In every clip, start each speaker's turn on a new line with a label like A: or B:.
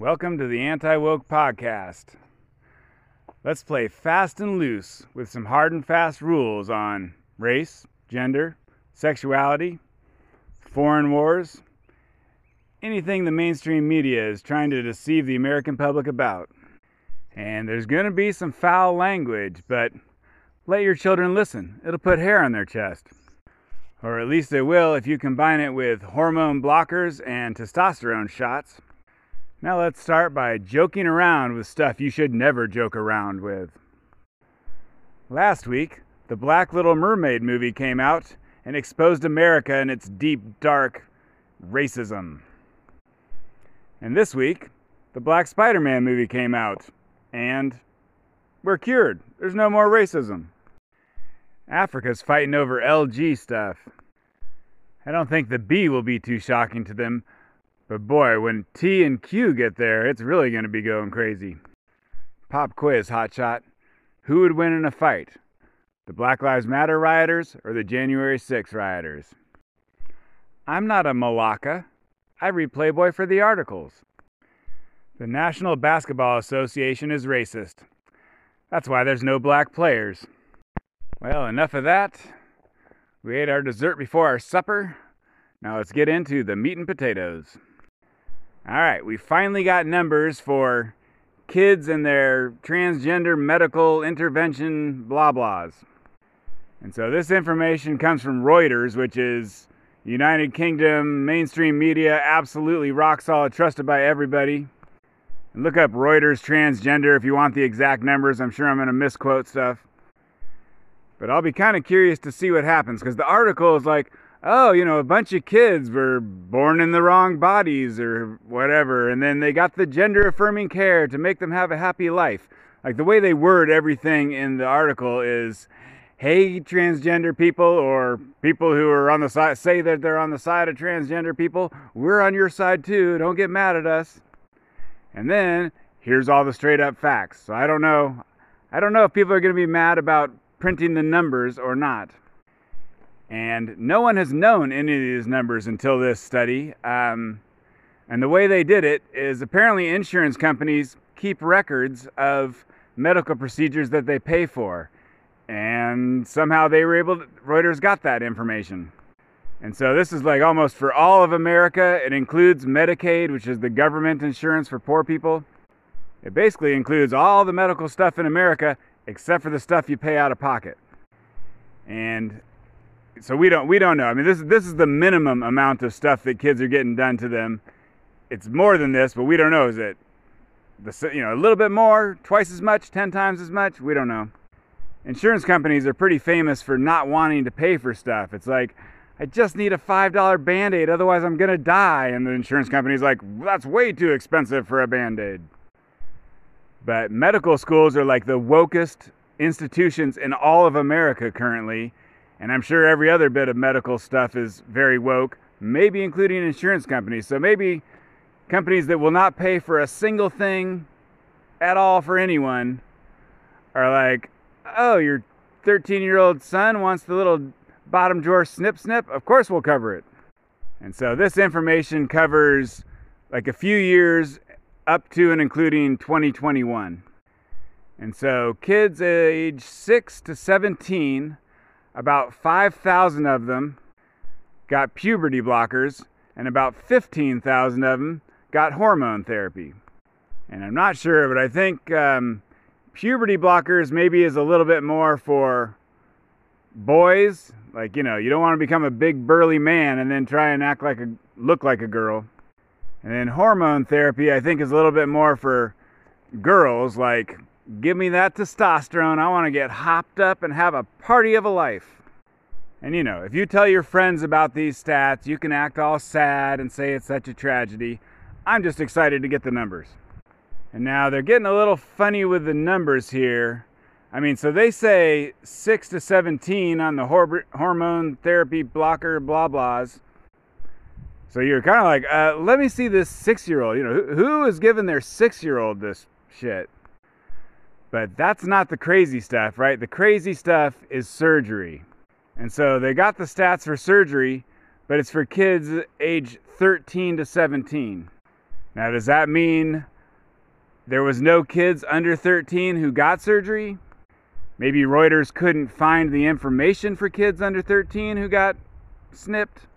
A: Welcome to the Anti Woke Podcast. Let's play fast and loose with some hard and fast rules on race, gender, sexuality, foreign wars, anything the mainstream media is trying to deceive the American public about. And there's going to be some foul language, but let your children listen. It'll put hair on their chest. Or at least they will if you combine it with hormone blockers and testosterone shots. Now let's start by joking around with stuff you should never joke around with. Last week, the Black Little Mermaid movie came out and exposed America and its deep, dark racism. And this week, the Black Spider Man movie came out, and we're cured. There's no more racism. Africa's fighting over LG stuff. I don't think the B will be too shocking to them, but boy, when T and Q get there, it's really going to be going crazy. Pop quiz, hotshot. Who would win in a fight? The Black Lives Matter rioters or the January 6 rioters? I'm not a Malacca. I read Playboy for the articles. The National Basketball Association is racist. That's why there's no black players. Well, enough of that. We ate our dessert before our supper. Now let's get into the meat and potatoes. All right, we finally got numbers for kids and their transgender medical intervention blah blahs. And so this information comes from Reuters, which is United Kingdom mainstream media, absolutely rock solid, trusted by everybody. And look up Reuters transgender if you want the exact numbers. I'm sure I'm going to misquote stuff. But I'll be kind of curious to see what happens because the article is like, oh, you know, a bunch of kids were born in the wrong bodies or whatever, and then they got the gender affirming care to make them have a happy life. Like the way they word everything in the article is, hey, transgender people, or people who are on the side, say that they're on the side of transgender people, we're on your side too, don't get mad at us. And then here's all the straight up facts. So I don't know. I don't know if people are going to be mad about printing the numbers or not. And no one has known any of these numbers until this study. Um, and the way they did it is apparently insurance companies keep records of medical procedures that they pay for. And somehow they were able to, Reuters got that information. And so this is like almost for all of America. It includes Medicaid, which is the government insurance for poor people. It basically includes all the medical stuff in America except for the stuff you pay out of pocket. And so we don't we don't know. I mean, this this is the minimum amount of stuff that kids are getting done to them. It's more than this, but we don't know. Is it the you know a little bit more, twice as much, ten times as much? We don't know. Insurance companies are pretty famous for not wanting to pay for stuff. It's like I just need a five dollar band aid, otherwise I'm gonna die. And the insurance company's like, that's way too expensive for a band aid. But medical schools are like the wokest institutions in all of America currently and I'm sure every other bit of medical stuff is very woke, maybe including insurance companies. So maybe companies that will not pay for a single thing at all for anyone are like, oh, your 13 year old son wants the little bottom drawer snip snip? Of course we'll cover it. And so this information covers like a few years up to and including 2021. And so kids age 6 to 17 about 5,000 of them got puberty blockers, and about 15,000 of them got hormone therapy. And I'm not sure, but I think um, puberty blockers maybe is a little bit more for boys. Like, you know, you don't want to become a big burly man and then try and act like a look like a girl. And then hormone therapy, I think, is a little bit more for girls, like Give me that testosterone. I want to get hopped up and have a party of a life. And you know, if you tell your friends about these stats, you can act all sad and say it's such a tragedy. I'm just excited to get the numbers. And now they're getting a little funny with the numbers here. I mean, so they say 6 to 17 on the hor- hormone therapy blocker blah blahs. So you're kind of like, uh, let me see this six year old. You know, who, who is giving their six year old this shit? But that's not the crazy stuff, right? The crazy stuff is surgery. And so they got the stats for surgery, but it's for kids age 13 to 17. Now, does that mean there was no kids under 13 who got surgery? Maybe Reuters couldn't find the information for kids under 13 who got snipped?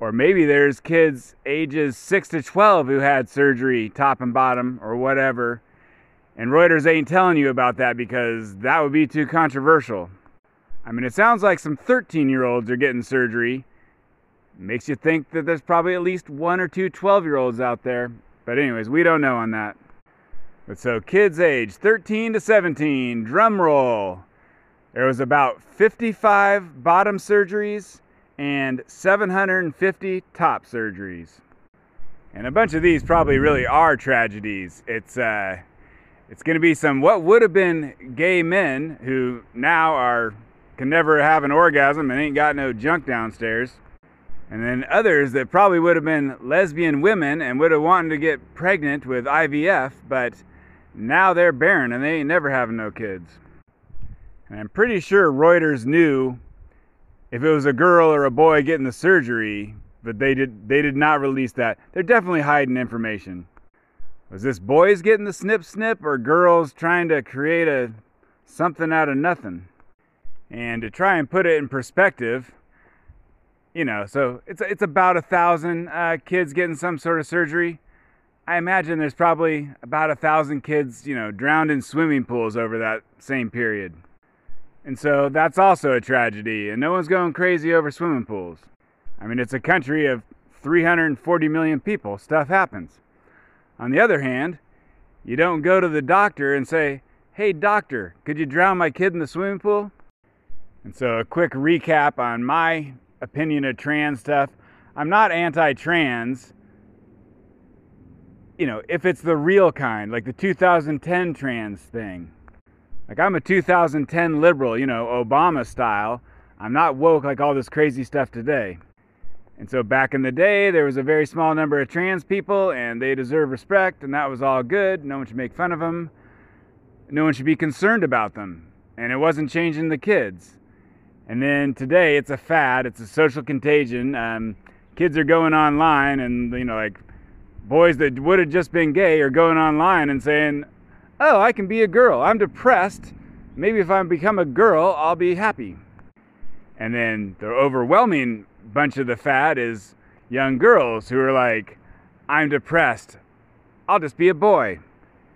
A: Or maybe there's kids ages 6 to 12 who had surgery, top and bottom, or whatever. And Reuters ain't telling you about that because that would be too controversial. I mean, it sounds like some 13 year olds are getting surgery. Makes you think that there's probably at least one or two 12 year olds out there. But, anyways, we don't know on that. But so, kids age 13 to 17, drum roll. There was about 55 bottom surgeries and 750 top surgeries. And a bunch of these probably really are tragedies. It's uh, it's going to be some what would have been gay men who now are can never have an orgasm and ain't got no junk downstairs. And then others that probably would have been lesbian women and would have wanted to get pregnant with IVF, but now they're barren and they ain't never having no kids. And I'm pretty sure Reuters knew if it was a girl or a boy getting the surgery, but they did they did not release that. They're definitely hiding information. Was this boys getting the snip snip or girls trying to create a something out of nothing? And to try and put it in perspective, you know, so it's it's about a thousand uh, kids getting some sort of surgery. I imagine there's probably about a thousand kids, you know, drowned in swimming pools over that same period. And so that's also a tragedy, and no one's going crazy over swimming pools. I mean, it's a country of 340 million people. Stuff happens. On the other hand, you don't go to the doctor and say, Hey, doctor, could you drown my kid in the swimming pool? And so, a quick recap on my opinion of trans stuff. I'm not anti trans. You know, if it's the real kind, like the 2010 trans thing. Like, I'm a 2010 liberal, you know, Obama style. I'm not woke like all this crazy stuff today. And so back in the day, there was a very small number of trans people, and they deserve respect, and that was all good. No one should make fun of them. No one should be concerned about them. And it wasn't changing the kids. And then today, it's a fad, it's a social contagion. Um, kids are going online, and, you know, like boys that would have just been gay are going online and saying, Oh, I can be a girl. I'm depressed. Maybe if I become a girl, I'll be happy. And then the overwhelming bunch of the fad is young girls who are like, I'm depressed. I'll just be a boy.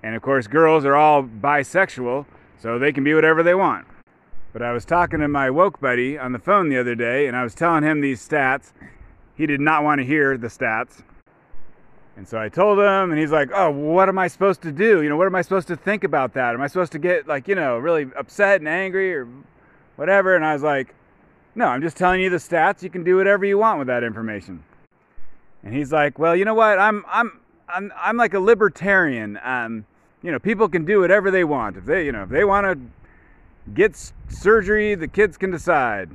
A: And of course, girls are all bisexual, so they can be whatever they want. But I was talking to my woke buddy on the phone the other day, and I was telling him these stats. He did not want to hear the stats. And so I told him, and he's like, Oh, what am I supposed to do? You know, what am I supposed to think about that? Am I supposed to get, like, you know, really upset and angry or whatever? And I was like, no, I'm just telling you the stats. You can do whatever you want with that information. And he's like, well, you know what? I'm I'm I'm I'm like a libertarian. Um, you know, people can do whatever they want. If they, you know, if they want to get surgery, the kids can decide.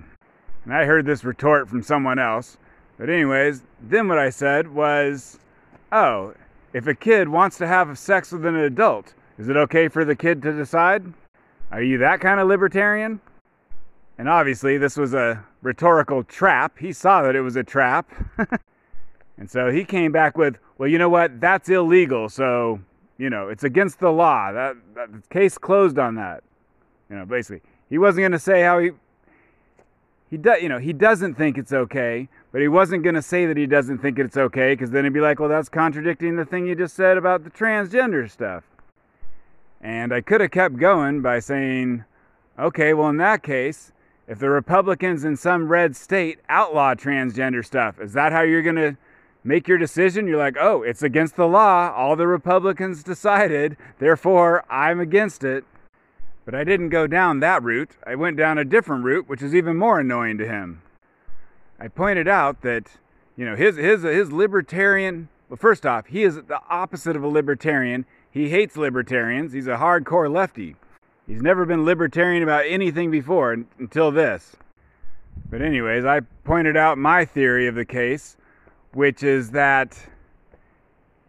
A: And I heard this retort from someone else. But anyways, then what I said was, oh, if a kid wants to have sex with an adult, is it okay for the kid to decide? Are you that kind of libertarian? And obviously, this was a rhetorical trap. He saw that it was a trap. and so he came back with, well, you know what? That's illegal. So, you know, it's against the law. That, that case closed on that. You know, basically, he wasn't going to say how he he does, you know, he doesn't think it's okay, but he wasn't going to say that he doesn't think it's okay because then he'd be like, well, that's contradicting the thing you just said about the transgender stuff. And I could have kept going by saying, okay, well, in that case, if the Republicans in some red state outlaw transgender stuff, is that how you're going to make your decision? You're like, oh, it's against the law. All the Republicans decided, therefore, I'm against it. But I didn't go down that route. I went down a different route, which is even more annoying to him. I pointed out that, you know, his, his, his libertarian, well, first off, he is the opposite of a libertarian. He hates libertarians. He's a hardcore lefty. He's never been libertarian about anything before until this. But, anyways, I pointed out my theory of the case, which is that,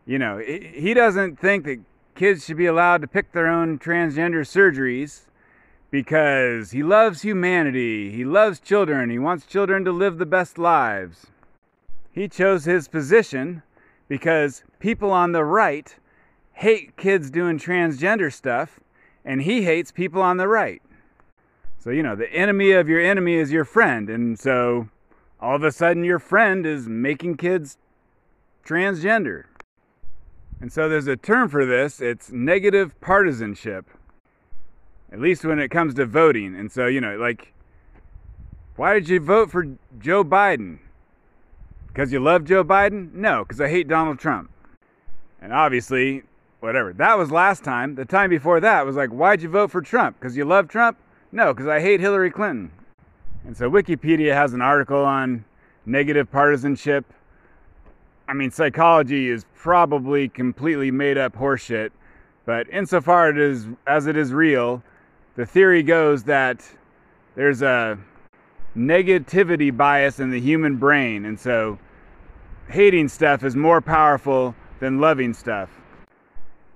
A: you know, he doesn't think that kids should be allowed to pick their own transgender surgeries because he loves humanity, he loves children, he wants children to live the best lives. He chose his position because people on the right hate kids doing transgender stuff, and he hates people on the right. So, you know, the enemy of your enemy is your friend. And so all of a sudden, your friend is making kids transgender. And so there's a term for this it's negative partisanship, at least when it comes to voting. And so, you know, like, why did you vote for Joe Biden? Because you love Joe Biden? No, because I hate Donald Trump. And obviously, whatever. That was last time. The time before that was like, why'd you vote for Trump? Because you love Trump? No, because I hate Hillary Clinton. And so Wikipedia has an article on negative partisanship. I mean, psychology is probably completely made up horseshit, but insofar it is, as it is real, the theory goes that there's a negativity bias in the human brain, and so hating stuff is more powerful than loving stuff.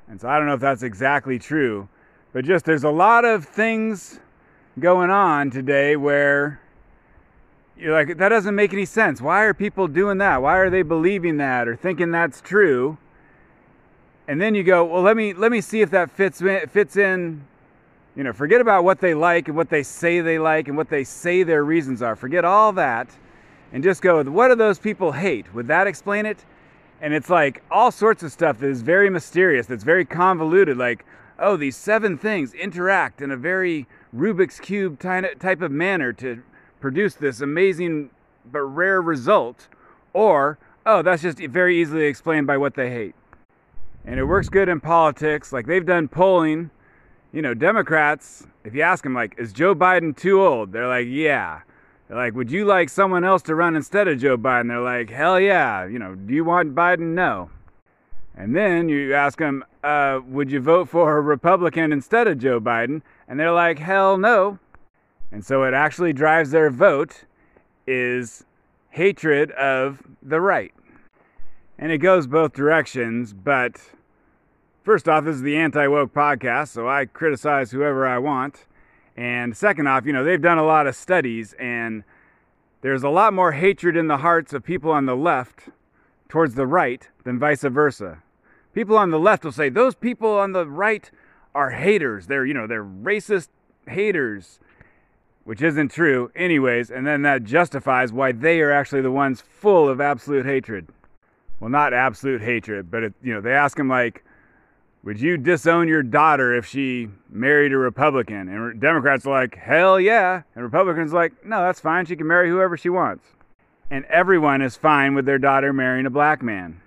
A: And so I don't know if that's exactly true, but just there's a lot of things going on today where you're like, that doesn't make any sense. Why are people doing that? Why are they believing that or thinking that's true? And then you go, well, let me let me see if that fits in, fits in. You know, forget about what they like and what they say they like and what they say their reasons are. Forget all that, and just go what do those people hate? Would that explain it? And it's like all sorts of stuff that is very mysterious, that's very convoluted. Like, oh, these seven things interact in a very Rubik's Cube type of manner to produce this amazing but rare result. Or, oh, that's just very easily explained by what they hate. And it works good in politics. Like they've done polling. You know, Democrats, if you ask them, like, is Joe Biden too old? They're like, yeah. Like, would you like someone else to run instead of Joe Biden? They're like, hell yeah. You know, do you want Biden? No. And then you ask them, uh, would you vote for a Republican instead of Joe Biden? And they're like, hell no. And so it actually drives their vote is hatred of the right. And it goes both directions, but first off, this is the anti woke podcast, so I criticize whoever I want. And second off, you know, they've done a lot of studies, and there's a lot more hatred in the hearts of people on the left towards the right than vice versa. People on the left will say those people on the right are haters. They're, you know, they're racist haters, which isn't true anyways, and then that justifies why they are actually the ones full of absolute hatred. Well, not absolute hatred, but it, you know, they ask them like would you disown your daughter if she married a Republican? And Democrats are like, hell yeah. And Republicans are like, no, that's fine. She can marry whoever she wants. And everyone is fine with their daughter marrying a black man.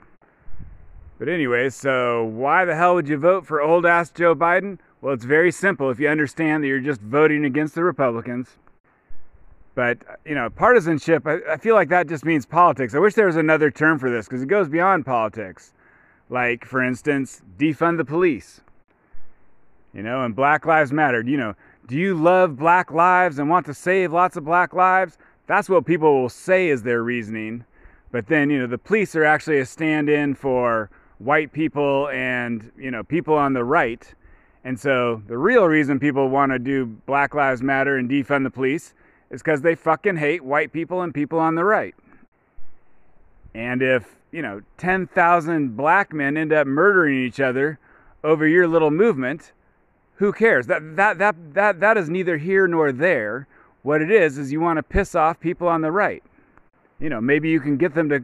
A: But anyway, so why the hell would you vote for old ass Joe Biden? Well, it's very simple if you understand that you're just voting against the Republicans. But, you know, partisanship, I, I feel like that just means politics. I wish there was another term for this because it goes beyond politics. Like, for instance, defund the police. You know, and Black Lives Matter. You know, do you love black lives and want to save lots of black lives? That's what people will say is their reasoning. But then, you know, the police are actually a stand in for white people and, you know, people on the right. And so the real reason people want to do Black Lives Matter and defund the police is because they fucking hate white people and people on the right. And if you know, 10,000 black men end up murdering each other over your little movement, who cares? That, that, that, that, that is neither here nor there. What it is, is you want to piss off people on the right. You know, maybe you can get them to,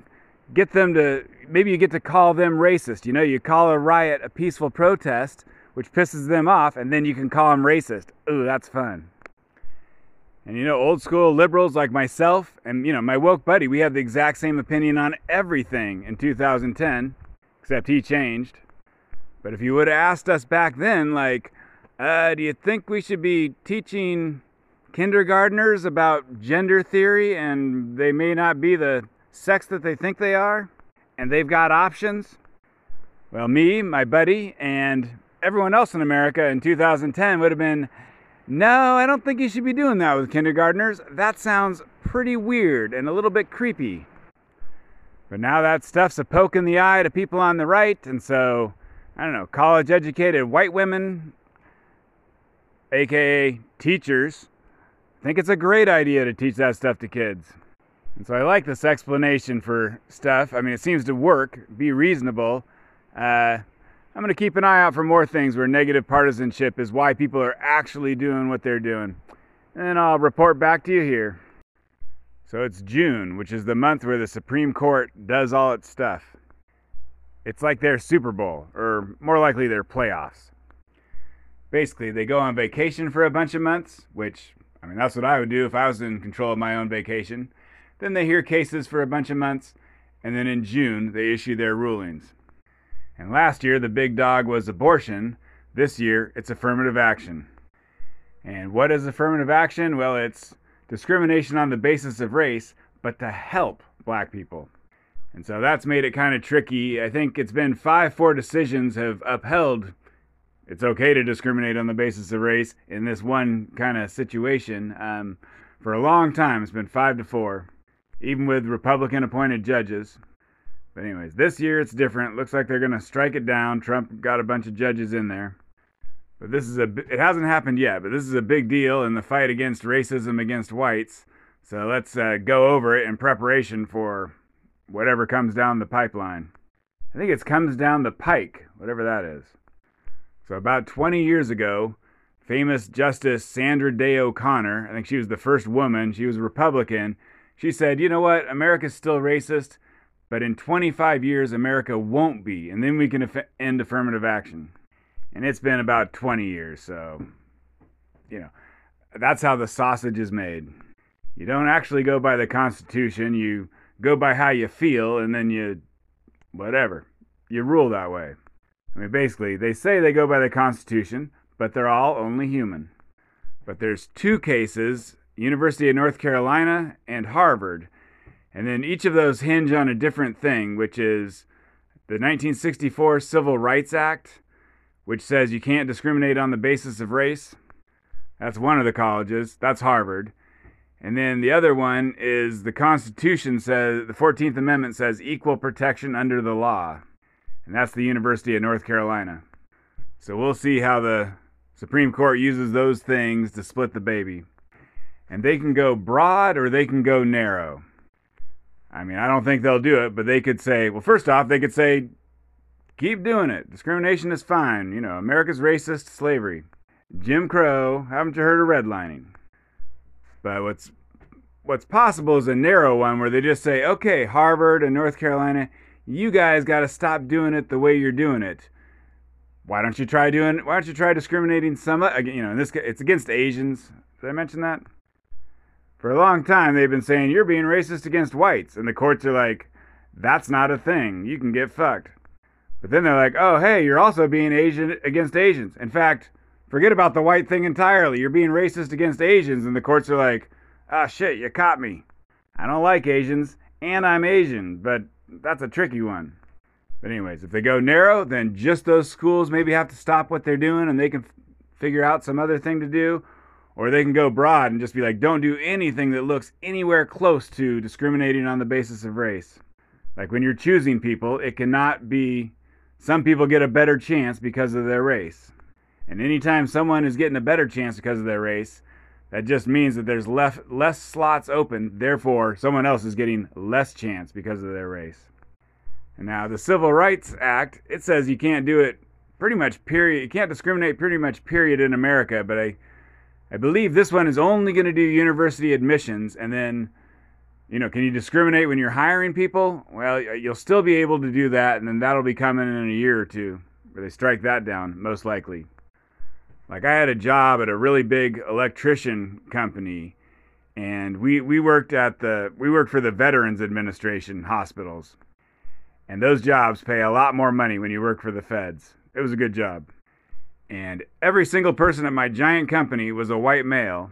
A: get them to, maybe you get to call them racist. You know, you call a riot a peaceful protest, which pisses them off, and then you can call them racist. Ooh, that's fun. And you know, old school liberals like myself and you know, my woke buddy, we had the exact same opinion on everything in 2010, except he changed. But if you would have asked us back then, like, uh, do you think we should be teaching kindergartners about gender theory and they may not be the sex that they think they are? And they've got options? Well, me, my buddy, and everyone else in America in 2010 would have been no, I don't think you should be doing that with kindergartners. That sounds pretty weird and a little bit creepy. But now that stuff's a poke in the eye to people on the right, and so, I don't know, college educated white women, aka teachers, think it's a great idea to teach that stuff to kids. And so I like this explanation for stuff. I mean, it seems to work, be reasonable. Uh, I'm going to keep an eye out for more things where negative partisanship is why people are actually doing what they're doing. And I'll report back to you here. So it's June, which is the month where the Supreme Court does all its stuff. It's like their Super Bowl, or more likely their playoffs. Basically, they go on vacation for a bunch of months, which, I mean, that's what I would do if I was in control of my own vacation. Then they hear cases for a bunch of months, and then in June, they issue their rulings. And last year, the big dog was abortion. This year, it's affirmative action. And what is affirmative action? Well, it's discrimination on the basis of race, but to help black people. And so that's made it kind of tricky. I think it's been 5 4 decisions have upheld it's okay to discriminate on the basis of race in this one kind of situation. Um, for a long time, it's been 5 to 4, even with Republican appointed judges. But anyways, this year it's different. Looks like they're going to strike it down. Trump got a bunch of judges in there. But this is a it hasn't happened yet, but this is a big deal in the fight against racism against whites. So let's uh, go over it in preparation for whatever comes down the pipeline. I think it comes down the pike, whatever that is. So about 20 years ago, famous Justice Sandra Day O'Connor, I think she was the first woman, she was a Republican, she said, "You know what? America's still racist, but in 25 years, America won't be, and then we can end affirmative action. And it's been about 20 years, so, you know, that's how the sausage is made. You don't actually go by the Constitution, you go by how you feel, and then you, whatever, you rule that way. I mean, basically, they say they go by the Constitution, but they're all only human. But there's two cases University of North Carolina and Harvard and then each of those hinge on a different thing, which is the 1964 Civil Rights Act, which says you can't discriminate on the basis of race. That's one of the colleges. That's Harvard. And then the other one is the Constitution says, the 14th Amendment says equal protection under the law. And that's the University of North Carolina. So we'll see how the Supreme Court uses those things to split the baby. And they can go broad or they can go narrow. I mean, I don't think they'll do it, but they could say, well, first off, they could say, keep doing it. Discrimination is fine. You know, America's racist slavery. Jim Crow, haven't you heard of redlining? But what's what's possible is a narrow one where they just say, okay, Harvard and North Carolina, you guys got to stop doing it the way you're doing it. Why don't you try doing? Why don't you try discriminating some? You know, in this it's against Asians. Did I mention that? For a long time, they've been saying, you're being racist against whites. And the courts are like, that's not a thing. You can get fucked. But then they're like, oh, hey, you're also being Asian against Asians. In fact, forget about the white thing entirely. You're being racist against Asians. And the courts are like, ah, oh, shit, you caught me. I don't like Asians, and I'm Asian, but that's a tricky one. But, anyways, if they go narrow, then just those schools maybe have to stop what they're doing and they can f- figure out some other thing to do. Or they can go broad and just be like, don't do anything that looks anywhere close to discriminating on the basis of race. Like when you're choosing people, it cannot be some people get a better chance because of their race. And anytime someone is getting a better chance because of their race, that just means that there's less, less slots open, therefore, someone else is getting less chance because of their race. And now, the Civil Rights Act, it says you can't do it pretty much, period. You can't discriminate pretty much, period, in America, but I I believe this one is only going to do university admissions, and then, you know, can you discriminate when you're hiring people? Well, you'll still be able to do that, and then that'll be coming in a year or two, where they strike that down, most likely. Like I had a job at a really big electrician company, and we we worked at the we worked for the Veterans Administration hospitals, and those jobs pay a lot more money when you work for the feds. It was a good job and every single person at my giant company was a white male.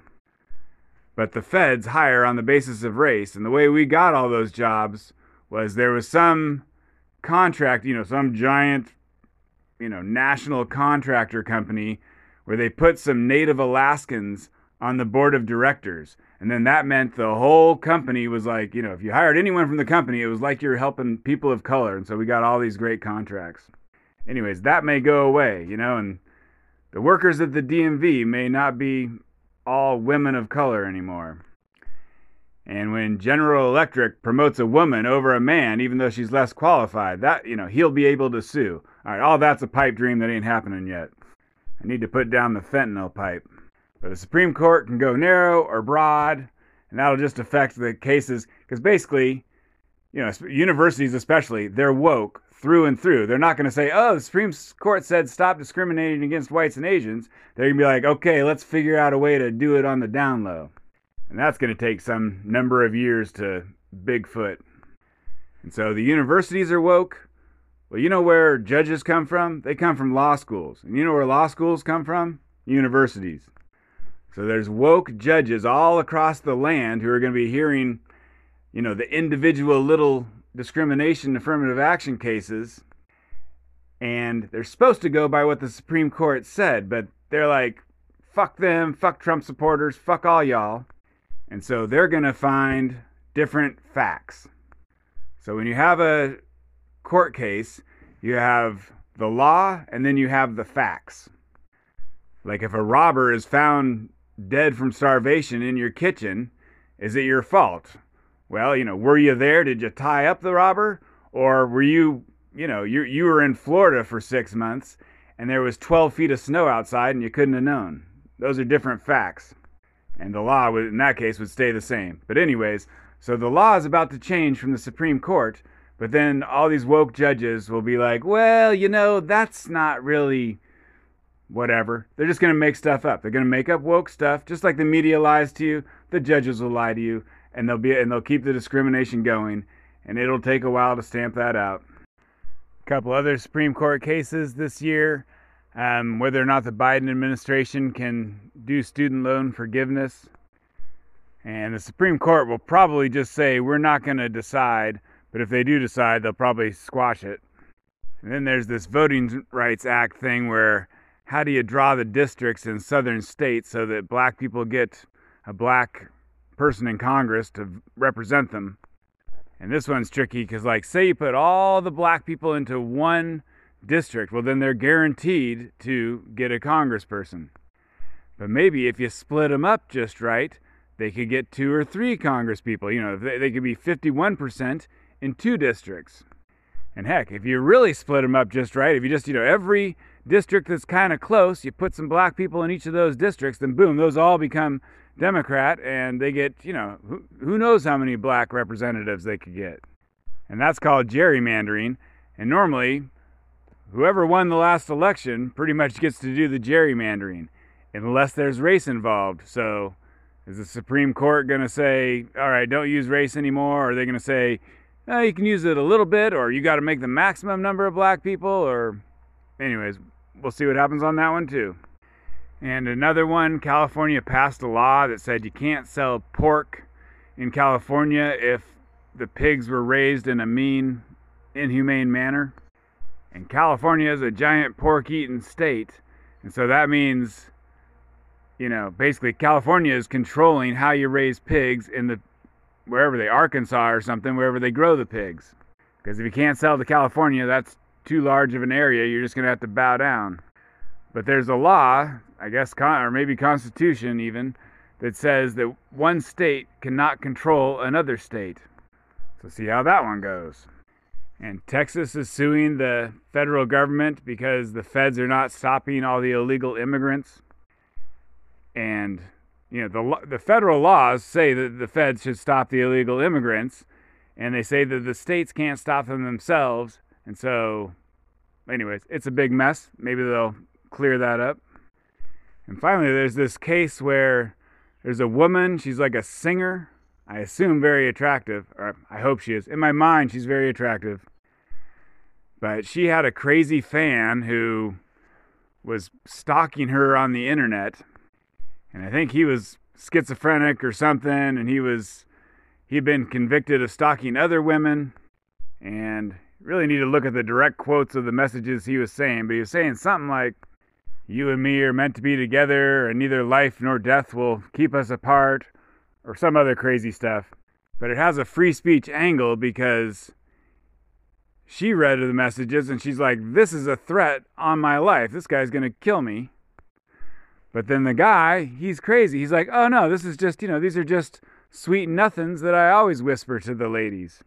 A: But the feds hire on the basis of race, and the way we got all those jobs was there was some contract, you know, some giant, you know, national contractor company where they put some native Alaskans on the board of directors. And then that meant the whole company was like, you know, if you hired anyone from the company, it was like you're helping people of color. And so we got all these great contracts. Anyways, that may go away, you know, and the workers at the DMV may not be all women of color anymore. And when General Electric promotes a woman over a man, even though she's less qualified, that, you know, he'll be able to sue. All right, all that's a pipe dream that ain't happening yet. I need to put down the fentanyl pipe. But the Supreme Court can go narrow or broad, and that'll just affect the cases. Because basically, you know, universities especially, they're woke through and through. They're not going to say, oh, the Supreme Court said stop discriminating against whites and Asians. They're going to be like, okay, let's figure out a way to do it on the down low. And that's going to take some number of years to Bigfoot. And so the universities are woke. Well, you know where judges come from? They come from law schools. And you know where law schools come from? Universities. So there's woke judges all across the land who are going to be hearing, you know, the individual little discrimination affirmative action cases. And they're supposed to go by what the Supreme Court said, but they're like, fuck them, fuck Trump supporters, fuck all y'all. And so they're going to find different facts. So when you have a court case, you have the law and then you have the facts. Like if a robber is found dead from starvation in your kitchen, is it your fault? Well, you know, were you there? Did you tie up the robber? Or were you, you know, you, you were in Florida for six months and there was 12 feet of snow outside and you couldn't have known? Those are different facts and the law would, in that case would stay the same. But anyways, so the law is about to change from the Supreme Court, but then all these woke judges will be like, well, you know, that's not really whatever. They're just going to make stuff up. They're going to make up woke stuff, just like the media lies to you. The judges will lie to you, and they'll be and they'll keep the discrimination going, and it'll take a while to stamp that out. A couple other Supreme Court cases this year um, whether or not the Biden administration can do student loan forgiveness. And the Supreme Court will probably just say, we're not going to decide, but if they do decide, they'll probably squash it. And then there's this Voting Rights Act thing where how do you draw the districts in southern states so that black people get a black person in Congress to represent them? And this one's tricky because, like, say you put all the black people into one district, well, then they're guaranteed to get a congressperson. But maybe if you split them up just right, they could get two or three congresspeople. You know, they, they could be 51% in two districts. And heck, if you really split them up just right, if you just, you know, every district that's kind of close, you put some black people in each of those districts, then boom, those all become Democrat and they get, you know, who, who knows how many black representatives they could get. And that's called gerrymandering. And normally, whoever won the last election pretty much gets to do the gerrymandering unless there's race involved. So is the Supreme Court going to say, all right, don't use race anymore? Or are they going to say, no, you can use it a little bit, or you got to make the maximum number of black people? Or, anyways, we'll see what happens on that one too. And another one California passed a law that said you can't sell pork in California if the pigs were raised in a mean, inhumane manner. And California is a giant pork eating state. And so that means, you know, basically California is controlling how you raise pigs in the wherever they Arkansas or something, wherever they grow the pigs. Because if you can't sell to California, that's too large of an area. You're just going to have to bow down. But there's a law, I guess, or maybe constitution even, that says that one state cannot control another state. So see how that one goes. And Texas is suing the federal government because the feds are not stopping all the illegal immigrants. And you know, the the federal laws say that the feds should stop the illegal immigrants, and they say that the states can't stop them themselves. And so, anyways, it's a big mess. Maybe they'll clear that up. And finally, there's this case where there's a woman, she's like a singer, I assume very attractive, or I hope she is. In my mind, she's very attractive. But she had a crazy fan who was stalking her on the internet. And I think he was schizophrenic or something, and he was he'd been convicted of stalking other women. And really need to look at the direct quotes of the messages he was saying, but he was saying something like, You and me are meant to be together, and neither life nor death will keep us apart or some other crazy stuff. But it has a free speech angle because she read the messages and she's like, This is a threat on my life. This guy's going to kill me. But then the guy, he's crazy. He's like, Oh no, this is just, you know, these are just sweet nothings that I always whisper to the ladies.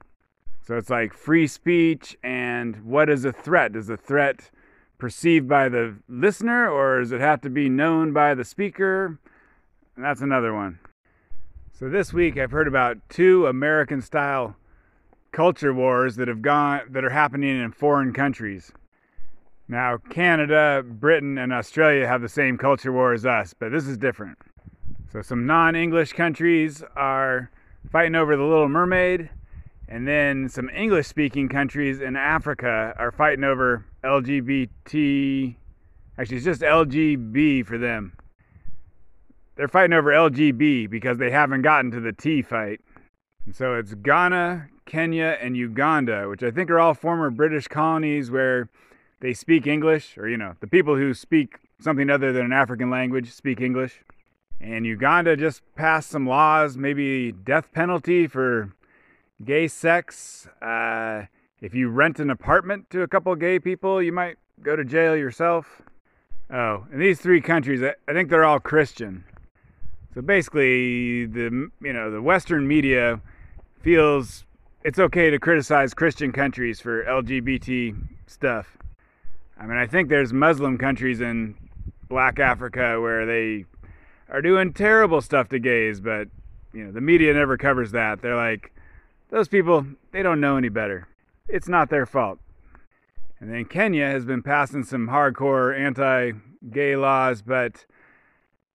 A: So it's like free speech and what is a threat? Is a threat perceived by the listener or does it have to be known by the speaker? And that's another one. So this week I've heard about two American style culture wars that have gone that are happening in foreign countries. Now, Canada, Britain, and Australia have the same culture war as us, but this is different. So, some non English countries are fighting over the Little Mermaid, and then some English speaking countries in Africa are fighting over LGBT. Actually, it's just LGB for them. They're fighting over LGB because they haven't gotten to the T fight. And so it's Ghana, Kenya, and Uganda, which I think are all former British colonies where they speak English, or, you know, the people who speak something other than an African language speak English. And Uganda just passed some laws, maybe death penalty for gay sex. Uh, if you rent an apartment to a couple gay people, you might go to jail yourself. Oh, and these three countries, I think they're all Christian. So basically, the you know the Western media feels it's okay to criticize Christian countries for LGBT stuff. I mean, I think there's Muslim countries in Black Africa where they are doing terrible stuff to gays, but you know, the media never covers that. They're like, those people, they don't know any better. It's not their fault. And then Kenya has been passing some hardcore anti gay laws, but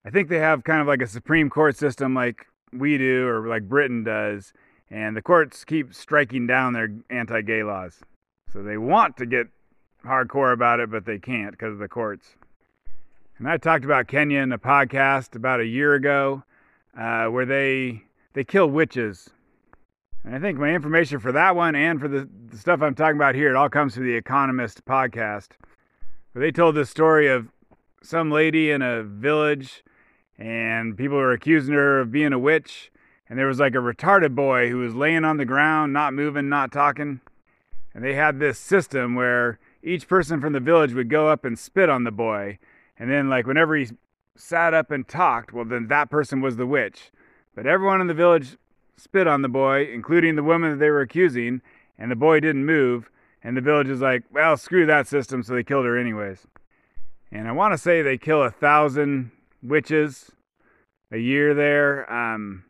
A: I think they have kind of like a Supreme Court system like we do or like Britain does. And the courts keep striking down their anti gay laws. So they want to get hardcore about it, but they can't because of the courts. And I talked about Kenya in a podcast about a year ago, uh, where they they kill witches. And I think my information for that one and for the, the stuff I'm talking about here, it all comes from the Economist podcast. But they told this story of some lady in a village, and people were accusing her of being a witch. And there was like a retarded boy who was laying on the ground, not moving, not talking. And they had this system where each person from the village would go up and spit on the boy. And then, like, whenever he sat up and talked, well, then that person was the witch. But everyone in the village spit on the boy, including the woman that they were accusing, and the boy didn't move. And the village is like, well, screw that system, so they killed her anyways. And I want to say they kill a thousand witches a year there. Um,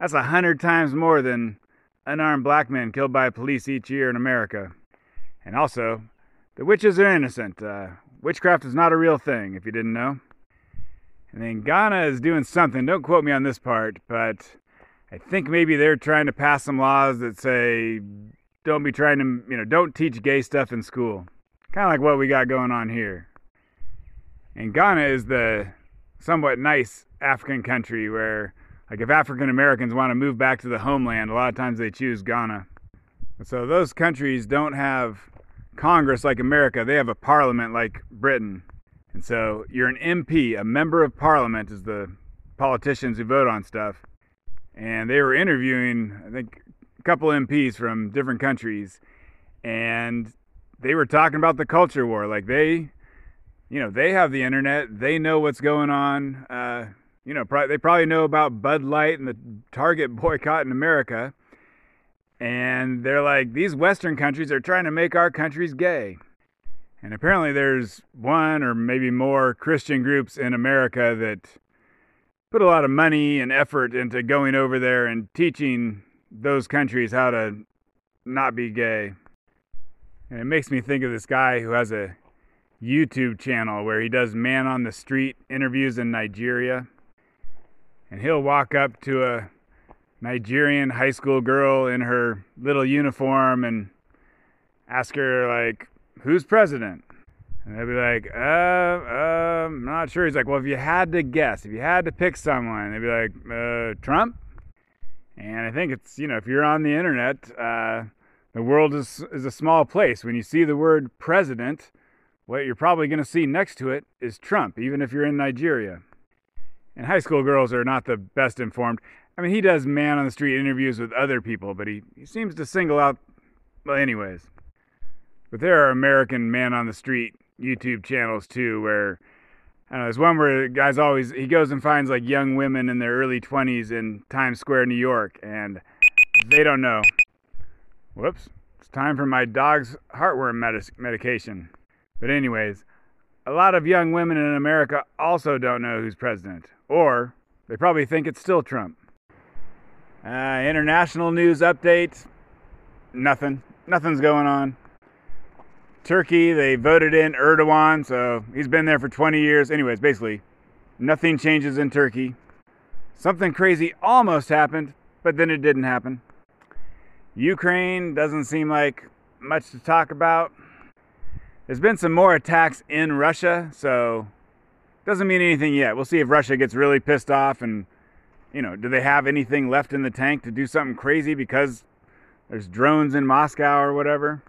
A: that's a hundred times more than unarmed black men killed by police each year in America. And also, the witches are innocent. Uh, witchcraft is not a real thing, if you didn't know. And then Ghana is doing something. Don't quote me on this part, but I think maybe they're trying to pass some laws that say don't be trying to, you know, don't teach gay stuff in school. Kind of like what we got going on here. And Ghana is the somewhat nice African country where, like, if African Americans want to move back to the homeland, a lot of times they choose Ghana. So those countries don't have Congress like America, they have a parliament like Britain. And so you're an MP, a member of parliament is the politicians who vote on stuff. And they were interviewing, I think, a couple MPs from different countries. And they were talking about the culture war. Like they, you know, they have the internet, they know what's going on. Uh, you know, they probably know about Bud Light and the Target boycott in America. And they're like, these Western countries are trying to make our countries gay. And apparently, there's one or maybe more Christian groups in America that put a lot of money and effort into going over there and teaching those countries how to not be gay. And it makes me think of this guy who has a YouTube channel where he does man on the street interviews in Nigeria. And he'll walk up to a Nigerian high school girl in her little uniform and ask her like, "Who's president?" And they'd be like, "Uh, uh, I'm not sure." He's like, "Well, if you had to guess, if you had to pick someone," they'd be like, uh, "Trump." And I think it's you know, if you're on the internet, uh, the world is is a small place. When you see the word president, what you're probably going to see next to it is Trump, even if you're in Nigeria. And high school girls are not the best informed. I mean, he does man on the street interviews with other people, but he, he seems to single out. Well, anyways. But there are American man on the street YouTube channels too, where I don't know, there's one where the guy's always he goes and finds like young women in their early 20s in Times Square, New York, and they don't know. Whoops, it's time for my dog's heartworm medic- medication. But anyways, a lot of young women in America also don't know who's president, or they probably think it's still Trump. Uh, international news update. Nothing. Nothing's going on. Turkey, they voted in Erdogan, so he's been there for 20 years. Anyways, basically, nothing changes in Turkey. Something crazy almost happened, but then it didn't happen. Ukraine doesn't seem like much to talk about. There's been some more attacks in Russia, so doesn't mean anything yet. We'll see if Russia gets really pissed off and you know, do they have anything left in the tank to do something crazy because there's drones in Moscow or whatever?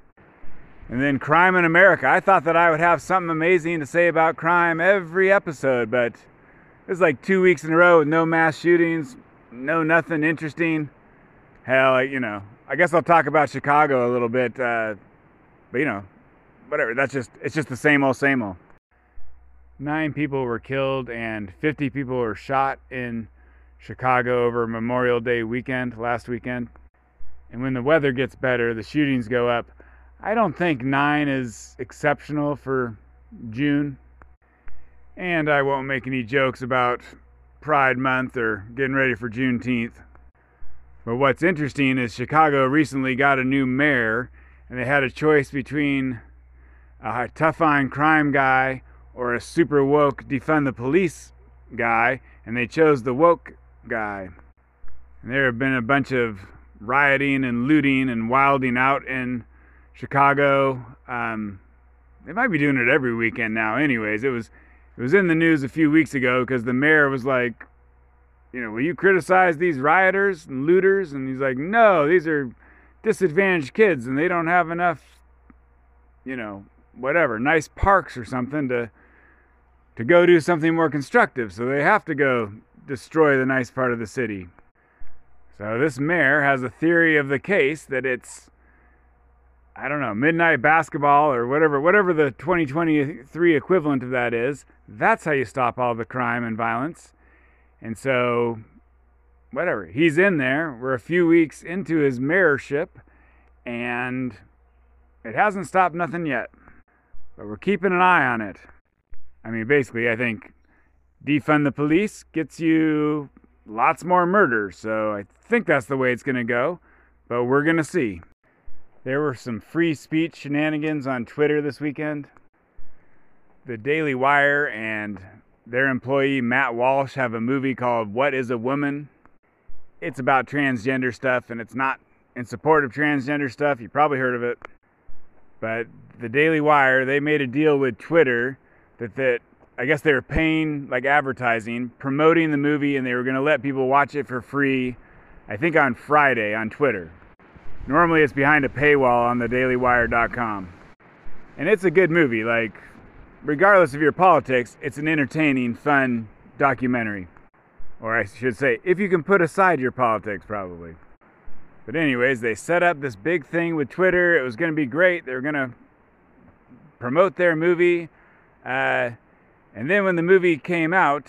A: And then crime in America. I thought that I would have something amazing to say about crime every episode, but it's like two weeks in a row with no mass shootings, no nothing interesting. Hell, you know, I guess I'll talk about Chicago a little bit, uh, but you know, whatever. That's just it's just the same old, same old. Nine people were killed and 50 people were shot in Chicago over Memorial Day weekend last weekend. And when the weather gets better, the shootings go up I don't think nine is exceptional for June. And I won't make any jokes about Pride Month or getting ready for Juneteenth. But what's interesting is Chicago recently got a new mayor, and they had a choice between a tough on crime guy or a super woke defund the police guy, and they chose the woke guy. And there have been a bunch of rioting and looting and wilding out in Chicago. Um, they might be doing it every weekend now. Anyways, it was it was in the news a few weeks ago because the mayor was like, you know, will you criticize these rioters and looters? And he's like, no, these are disadvantaged kids and they don't have enough, you know, whatever, nice parks or something to to go do something more constructive. So they have to go destroy the nice part of the city. So this mayor has a theory of the case that it's I don't know, midnight basketball or whatever, whatever the 2023 equivalent of that is. That's how you stop all the crime and violence. And so, whatever, he's in there. We're a few weeks into his mayorship, and it hasn't stopped nothing yet. But we're keeping an eye on it. I mean, basically, I think defund the police gets you lots more murders. So I think that's the way it's going to go. But we're going to see. There were some free speech shenanigans on Twitter this weekend. The Daily Wire and their employee Matt Walsh have a movie called What is a Woman? It's about transgender stuff and it's not in support of transgender stuff. You probably heard of it. But the Daily Wire, they made a deal with Twitter that that I guess they were paying like advertising, promoting the movie and they were going to let people watch it for free I think on Friday on Twitter. Normally it's behind a paywall on the dailywire.com. And it's a good movie. Like, regardless of your politics, it's an entertaining, fun documentary. Or I should say, if you can put aside your politics, probably. But, anyways, they set up this big thing with Twitter. It was going to be great. They were going to promote their movie. Uh, and then when the movie came out,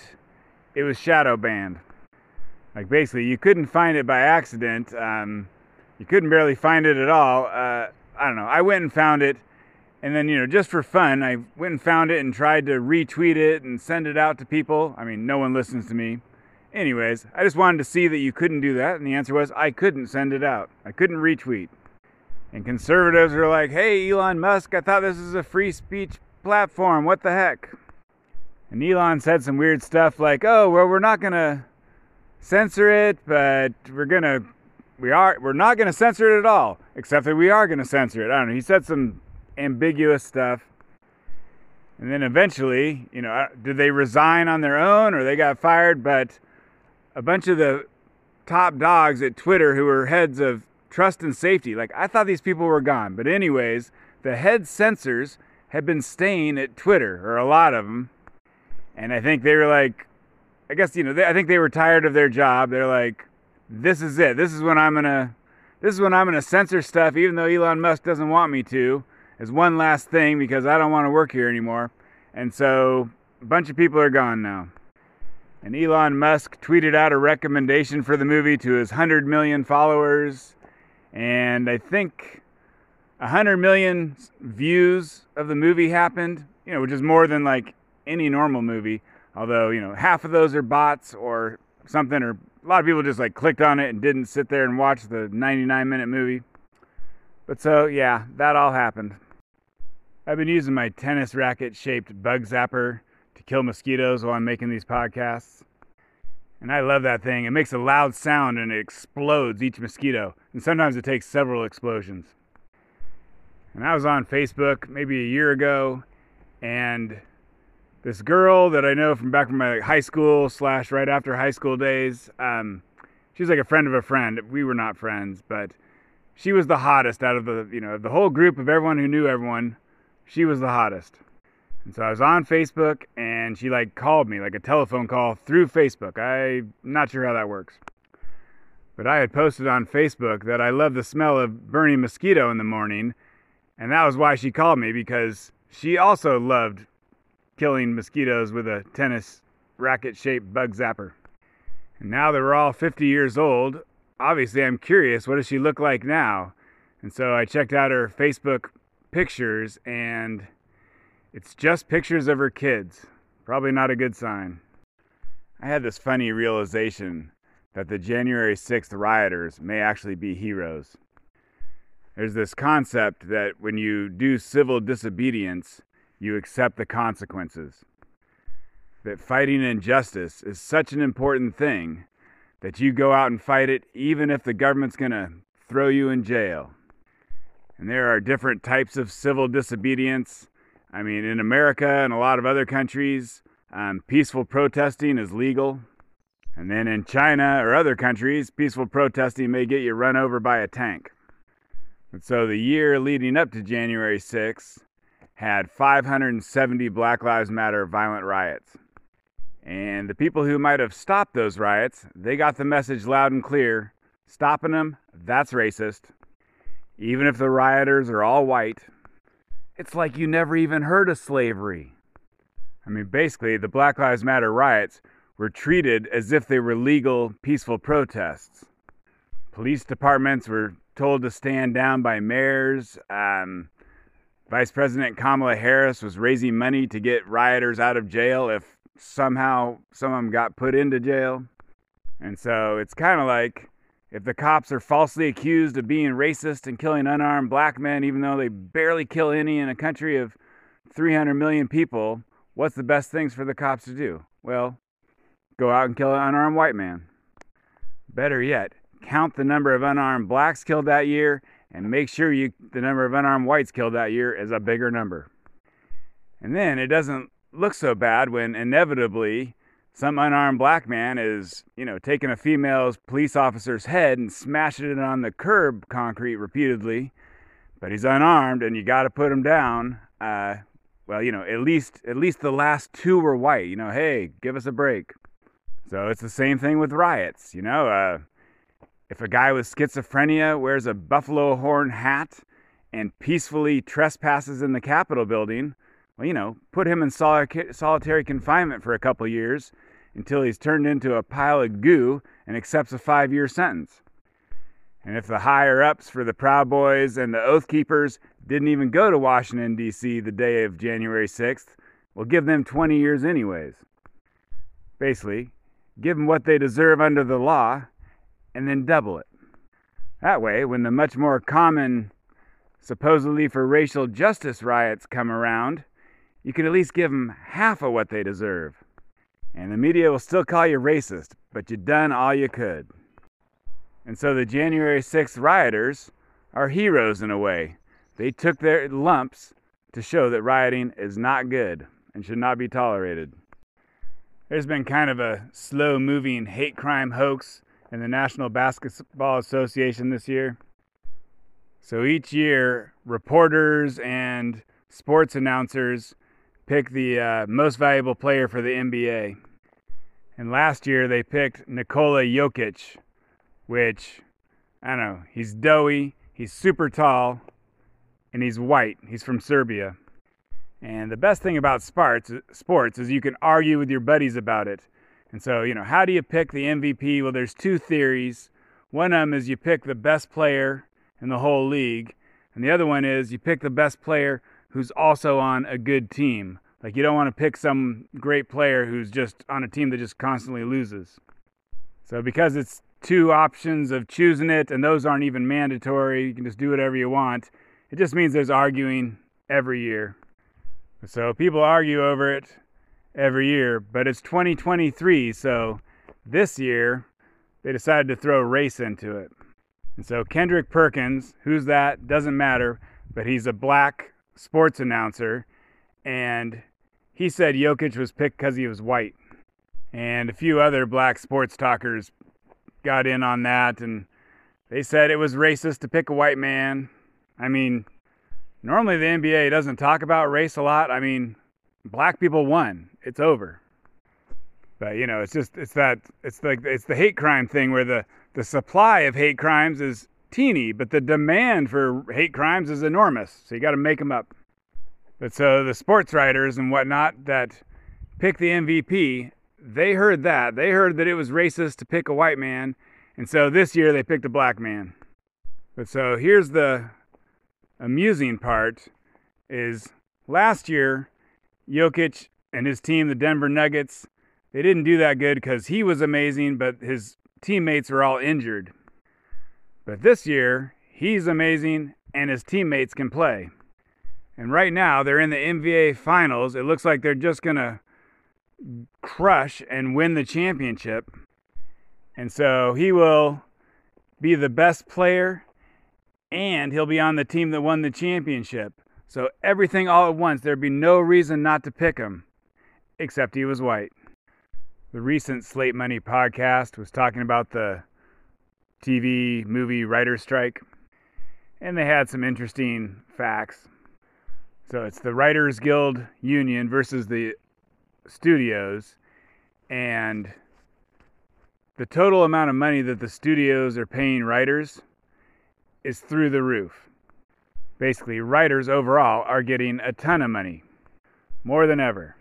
A: it was shadow banned. Like, basically, you couldn't find it by accident. Um, you couldn't barely find it at all. Uh, I don't know. I went and found it, and then you know, just for fun, I went and found it and tried to retweet it and send it out to people. I mean, no one listens to me. Anyways, I just wanted to see that you couldn't do that, and the answer was I couldn't send it out. I couldn't retweet. And conservatives are like, "Hey, Elon Musk, I thought this was a free speech platform. What the heck?" And Elon said some weird stuff like, "Oh, well, we're not gonna." censor it, but we're gonna we are we're not going to censor it at all except that we are going to censor it. I don't know he said some ambiguous stuff. And then eventually you know uh, did they resign on their own or they got fired? But a bunch of the top dogs at twitter who were heads of trust and safety like i thought these people were gone. But anyways the head censors had been staying at twitter or a lot of them and i think they were like i guess you know they, i think they were tired of their job. They're like this is it. This is when I'm gonna this is when I'm gonna censor stuff, even though Elon Musk doesn't want me to, as one last thing because I don't want to work here anymore. And so a bunch of people are gone now. And Elon Musk tweeted out a recommendation for the movie to his 100 million followers. And I think 100 million views of the movie happened, you know, which is more than like any normal movie. Although, you know, half of those are bots or something, or a lot of people just like clicked on it and didn't sit there and watch the 99 minute movie. But so, yeah, that all happened. I've been using my tennis racket shaped bug zapper to kill mosquitoes while I'm making these podcasts. And I love that thing. It makes a loud sound and it explodes each mosquito. And sometimes it takes several explosions. And I was on Facebook maybe a year ago, and this girl that I know from back from my high school slash right after high school days, um, she's like a friend of a friend. We were not friends, but she was the hottest out of the you know the whole group of everyone who knew everyone. She was the hottest. And so I was on Facebook and she like called me like a telephone call through Facebook. I'm not sure how that works. But I had posted on Facebook that I love the smell of burning mosquito in the morning, and that was why she called me because she also loved killing mosquitoes with a tennis racket shaped bug zapper. And now that we're all 50 years old, obviously I'm curious what does she look like now? And so I checked out her Facebook pictures and it's just pictures of her kids. Probably not a good sign. I had this funny realization that the January 6th rioters may actually be heroes. There's this concept that when you do civil disobedience, you accept the consequences. That fighting injustice is such an important thing that you go out and fight it even if the government's going to throw you in jail. And there are different types of civil disobedience I mean, in America and a lot of other countries, um, peaceful protesting is legal. And then in China or other countries, peaceful protesting may get you run over by a tank. And so the year leading up to January 6th had 570 Black Lives Matter violent riots. And the people who might have stopped those riots, they got the message loud and clear stopping them, that's racist. Even if the rioters are all white, it's like you never even heard of slavery. I mean, basically, the Black Lives Matter riots were treated as if they were legal, peaceful protests. Police departments were told to stand down by mayors. Um, Vice President Kamala Harris was raising money to get rioters out of jail if somehow some of them got put into jail. And so it's kind of like if the cops are falsely accused of being racist and killing unarmed black men, even though they barely kill any in a country of 300 million people, what's the best things for the cops to do? Well, go out and kill an unarmed white man. Better yet, count the number of unarmed blacks killed that year and make sure you the number of unarmed whites killed that year is a bigger number. And then it doesn't look so bad when inevitably some unarmed black man is, you know, taking a female police officer's head and smashing it on the curb concrete repeatedly, but he's unarmed and you got to put him down. Uh, well, you know, at least at least the last two were white. You know, hey, give us a break. So it's the same thing with riots. You know, uh, if a guy with schizophrenia wears a buffalo horn hat and peacefully trespasses in the Capitol building, well, you know, put him in solitary confinement for a couple years until he's turned into a pile of goo and accepts a five year sentence. And if the higher ups for the Proud Boys and the Oath Keepers didn't even go to Washington, D.C. the day of January 6th, we'll give them 20 years anyways. Basically, give them what they deserve under the law and then double it. That way, when the much more common, supposedly for racial justice riots come around, you can at least give them half of what they deserve. And the media will still call you racist, but you done all you could. And so the January 6th rioters are heroes in a way. They took their lumps to show that rioting is not good and should not be tolerated. There's been kind of a slow moving hate crime hoax in the National Basketball Association this year. So each year, reporters and sports announcers pick the uh, most valuable player for the NBA. And last year they picked Nikola Jokic, which, I don't know, he's doughy, he's super tall, and he's white. He's from Serbia. And the best thing about sports, sports is you can argue with your buddies about it. And so, you know, how do you pick the MVP? Well, there's two theories. One of them is you pick the best player in the whole league, and the other one is you pick the best player who's also on a good team. Like you don't want to pick some great player who's just on a team that just constantly loses. So because it's two options of choosing it and those aren't even mandatory, you can just do whatever you want. It just means there's arguing every year. So people argue over it every year, but it's 2023, so this year they decided to throw race into it. And so Kendrick Perkins, who's that? Doesn't matter, but he's a black sports announcer, and he said Jokic was picked because he was white. And a few other black sports talkers got in on that, and they said it was racist to pick a white man. I mean, normally the NBA doesn't talk about race a lot. I mean, black people won. It's over. But you know, it's just it's that it's like it's the hate crime thing where the the supply of hate crimes is teeny, but the demand for hate crimes is enormous. So you got to make them up. But so the sports writers and whatnot that pick the MVP, they heard that. They heard that it was racist to pick a white man, and so this year they picked a black man. But so here's the amusing part is last year Jokic and his team, the Denver Nuggets, they didn't do that good because he was amazing, but his teammates were all injured. But this year, he's amazing and his teammates can play. And right now, they're in the NBA Finals. It looks like they're just going to crush and win the championship. And so he will be the best player and he'll be on the team that won the championship. So everything all at once, there'd be no reason not to pick him, except he was white. The recent Slate Money podcast was talking about the TV movie writer's strike, and they had some interesting facts. So it's the Writers Guild Union versus the studios, and the total amount of money that the studios are paying writers is through the roof basically writers overall are getting a ton of money, more than ever.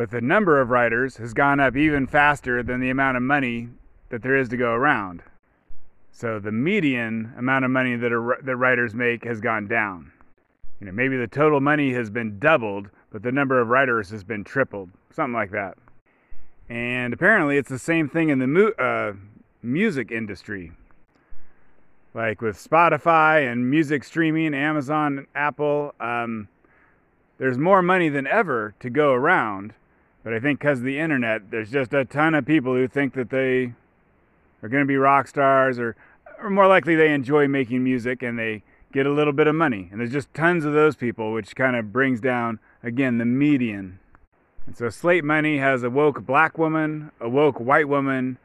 A: But the number of writers has gone up even faster than the amount of money that there is to go around. So the median amount of money that, a, that writers make has gone down. You know, maybe the total money has been doubled, but the number of writers has been tripled, something like that. And apparently, it's the same thing in the mu- uh, music industry like with Spotify and music streaming, Amazon, Apple, um, there's more money than ever to go around. But I think because of the internet, there's just a ton of people who think that they are going to be rock stars, or, or more likely they enjoy making music and they get a little bit of money. And there's just tons of those people, which kind of brings down, again, the median. And so Slate Money has a woke black woman, a woke white woman,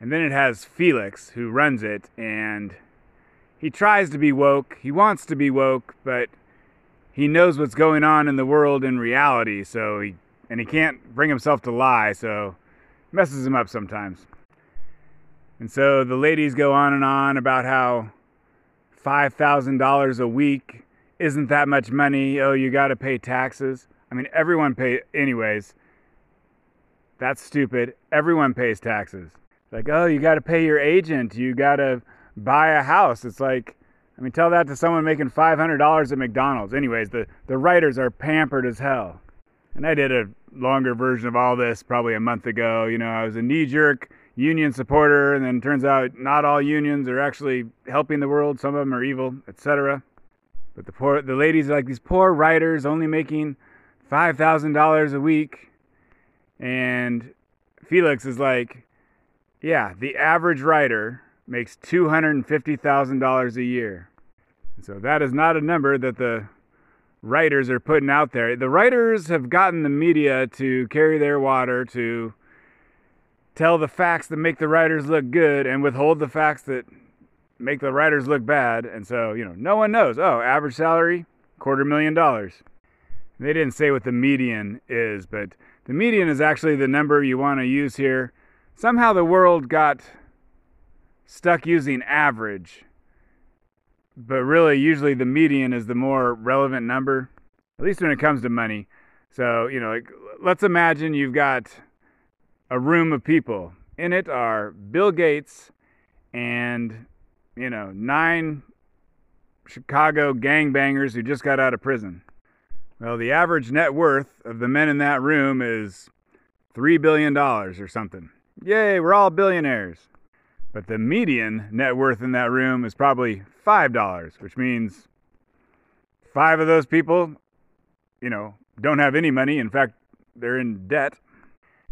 A: and then it has Felix who runs it. And he tries to be woke, he wants to be woke, but he knows what's going on in the world in reality, so he and he can't bring himself to lie, so messes him up sometimes. And so the ladies go on and on about how $5,000 a week isn't that much money. Oh, you got to pay taxes. I mean, everyone pay anyways. That's stupid. Everyone pays taxes. Like, oh, you got to pay your agent. You got to buy a house. It's like, I mean, tell that to someone making $500 at McDonald's. Anyways, the, the writers are pampered as hell. And I did a longer version of all this probably a month ago. You know, I was a knee jerk union supporter, and then turns out not all unions are actually helping the world. Some of them are evil, etc. But the poor, the ladies are like these poor writers only making five thousand dollars a week, and Felix is like, yeah, the average writer makes $250,000 a year. So that is not a number that the writers are putting out there. The writers have gotten the media to carry their water, to tell the facts that make the writers look good and withhold the facts that make the writers look bad. And so, you know, no one knows. Oh, average salary, quarter million dollars. They didn't say what the median is, but the median is actually the number you want to use here. Somehow the world got stuck using average, but really, usually the median is the more relevant number. At least when it comes to money. So, you know, like let's imagine you've got a room of people. In it are Bill Gates and, you know, nine Chicago gangbangers who just got out of prison. Well, the average net worth of the men in that room is $3 billion or something. Yay, we're all billionaires. But the median net worth in that room is probably $5, which means five of those people, you know, don't have any money. In fact, they're in debt.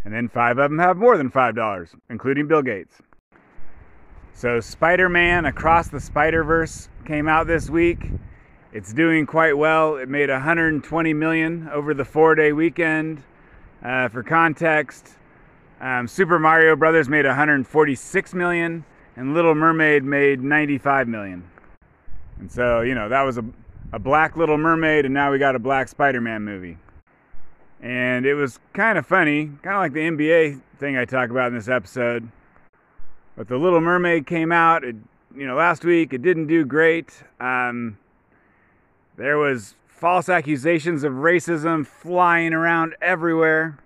A: And then five of them have more than $5, including Bill Gates. So, Spider Man Across the Spider Verse came out this week. It's doing quite well. It made 120 million over the four day weekend. Uh, for context, um, Super Mario Brothers made 146 million, and Little Mermaid made 95 million. And so, you know, that was a, a black Little Mermaid, and now we got a black Spider Man movie. And it was kind of funny, kind of like the NBA thing I talk about in this episode. But the Little Mermaid came out, it, you know, last week. It didn't do great. Um, there was false accusations of racism flying around everywhere.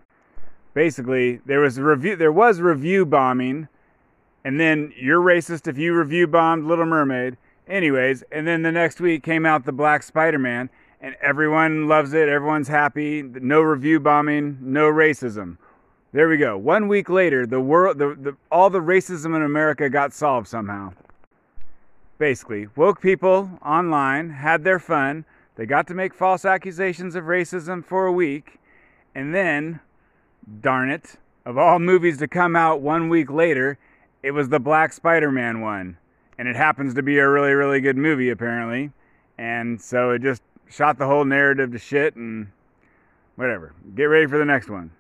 A: Basically, there was review. There was review bombing, and then you're racist if you review bombed Little Mermaid. Anyways, and then the next week came out the Black Spider-Man, and everyone loves it. Everyone's happy. No review bombing, no racism. There we go. One week later, the world, the, the, all the racism in America got solved somehow. Basically, woke people online had their fun. They got to make false accusations of racism for a week, and then, darn it, of all movies to come out one week later, it was the Black Spider Man one. And it happens to be a really, really good movie, apparently. And so it just shot the whole narrative to shit and whatever. Get ready for the next one.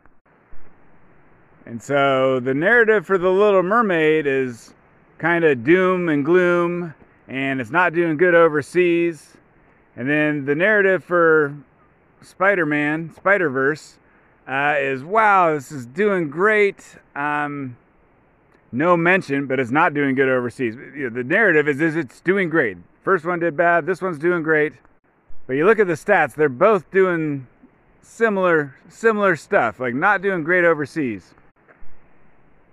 A: And so the narrative for The Little Mermaid is kind of doom and gloom, and it's not doing good overseas. And then the narrative for Spider Man, Spider Verse, uh, is wow, this is doing great. Um, no mention, but it's not doing good overseas. The narrative is, is it's doing great. First one did bad, this one's doing great. But you look at the stats, they're both doing similar similar stuff, like not doing great overseas.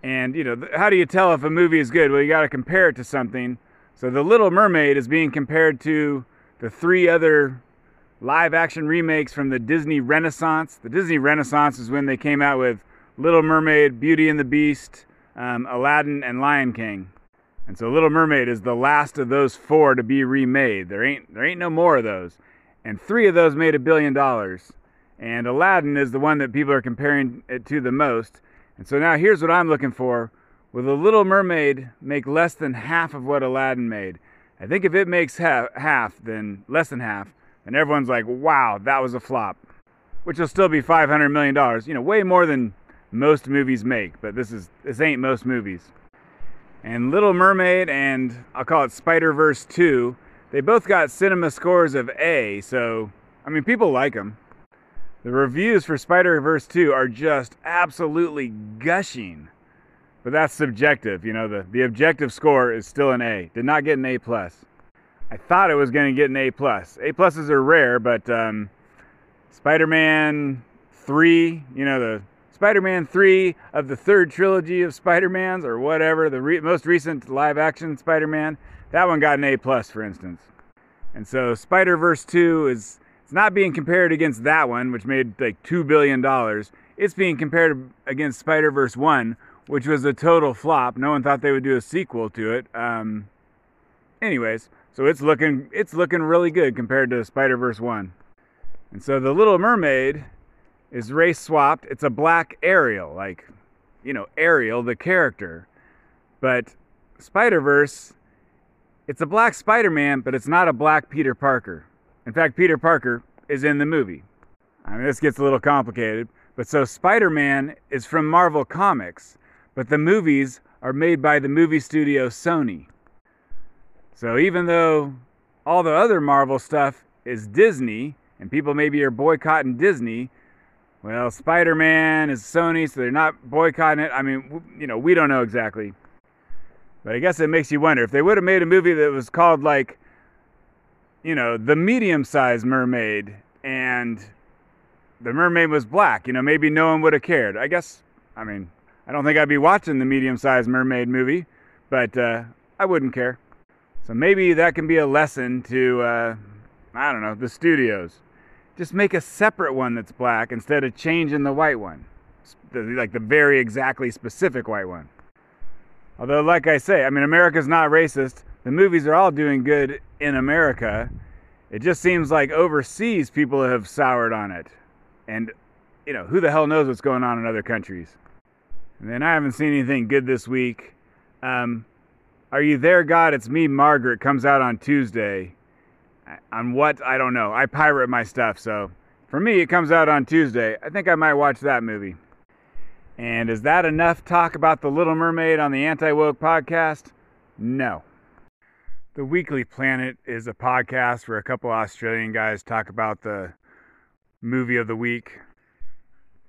A: And you know, how do you tell if a movie is good? Well, you got to compare it to something. So The Little Mermaid is being compared to the three other live action remakes from the Disney Renaissance. The Disney Renaissance is when they came out with Little Mermaid, Beauty and the Beast, um, Aladdin, and Lion King. And so Little Mermaid is the last of those four to be remade. There ain't there ain't no more of those and three of those made a billion dollars. And Aladdin is the one that people are comparing it to the most. And so now here's what I'm looking for. Will The Little Mermaid make less than half of what Aladdin made? I think if it makes half, half then less than half, then everyone's like, wow, that was a flop. Which will still be $500 million. You know, way more than most movies make, but this is this ain't most movies. And Little Mermaid and I'll call it Spider-Verse 2 they both got cinema scores of A, so, I mean, people like them. The reviews for Spider Verse 2 are just absolutely gushing. But that's subjective, you know, the, the objective score is still an A. Did not get an A plus. I thought it was going to get an A plus. A pluses are rare, but um, Spider-Man 3, you know, the Spider-Man 3 of the third trilogy of Spider-Mans or whatever, the re- most recent live-action Spider-Man, that one got an A plus, for instance. And so Spider Verse 2 is it's not being compared against that one, which made like two billion dollars. It's being compared against Spider Verse 1, which was a total flop. No one thought they would do a sequel to it. Um, anyways, so it's looking it's looking really good compared to Spider Verse 1. And so the Little Mermaid is race swapped. It's a black Ariel, like you know Ariel the character, but Spider Verse it's a black Spider Man, but it's not a black Peter Parker. In fact, Peter Parker is in the movie. I mean, this gets a little complicated. But so Spider Man is from Marvel Comics, but the movies are made by the movie studio Sony. So even though all the other Marvel stuff is Disney, and people maybe are boycotting Disney, well, Spider Man is Sony, so they're not boycotting it. I mean, you know, we don't know exactly. But I guess it makes you wonder if they would have made a movie that was called like, you know, The Medium Sized Mermaid, and the mermaid was black. You know, maybe no one would have cared. I guess, I mean, I don't think I'd be watching the medium sized mermaid movie, but uh, I wouldn't care. So maybe that can be a lesson to, uh, I don't know, the studios. Just make a separate one that's black instead of changing the white one, like the very exactly specific white one. Although, like I say, I mean, America's not racist. The movies are all doing good in America. It just seems like overseas people have soured on it. And, you know, who the hell knows what's going on in other countries? And then I haven't seen anything good this week. Um, Are You There, God? It's Me, Margaret comes out on Tuesday. On what? I don't know. I pirate my stuff, so for me, it comes out on Tuesday. I think I might watch that movie. And is that enough talk about The Little Mermaid on the Anti Woke podcast? No. The Weekly Planet is a podcast where a couple Australian guys talk about the movie of the week.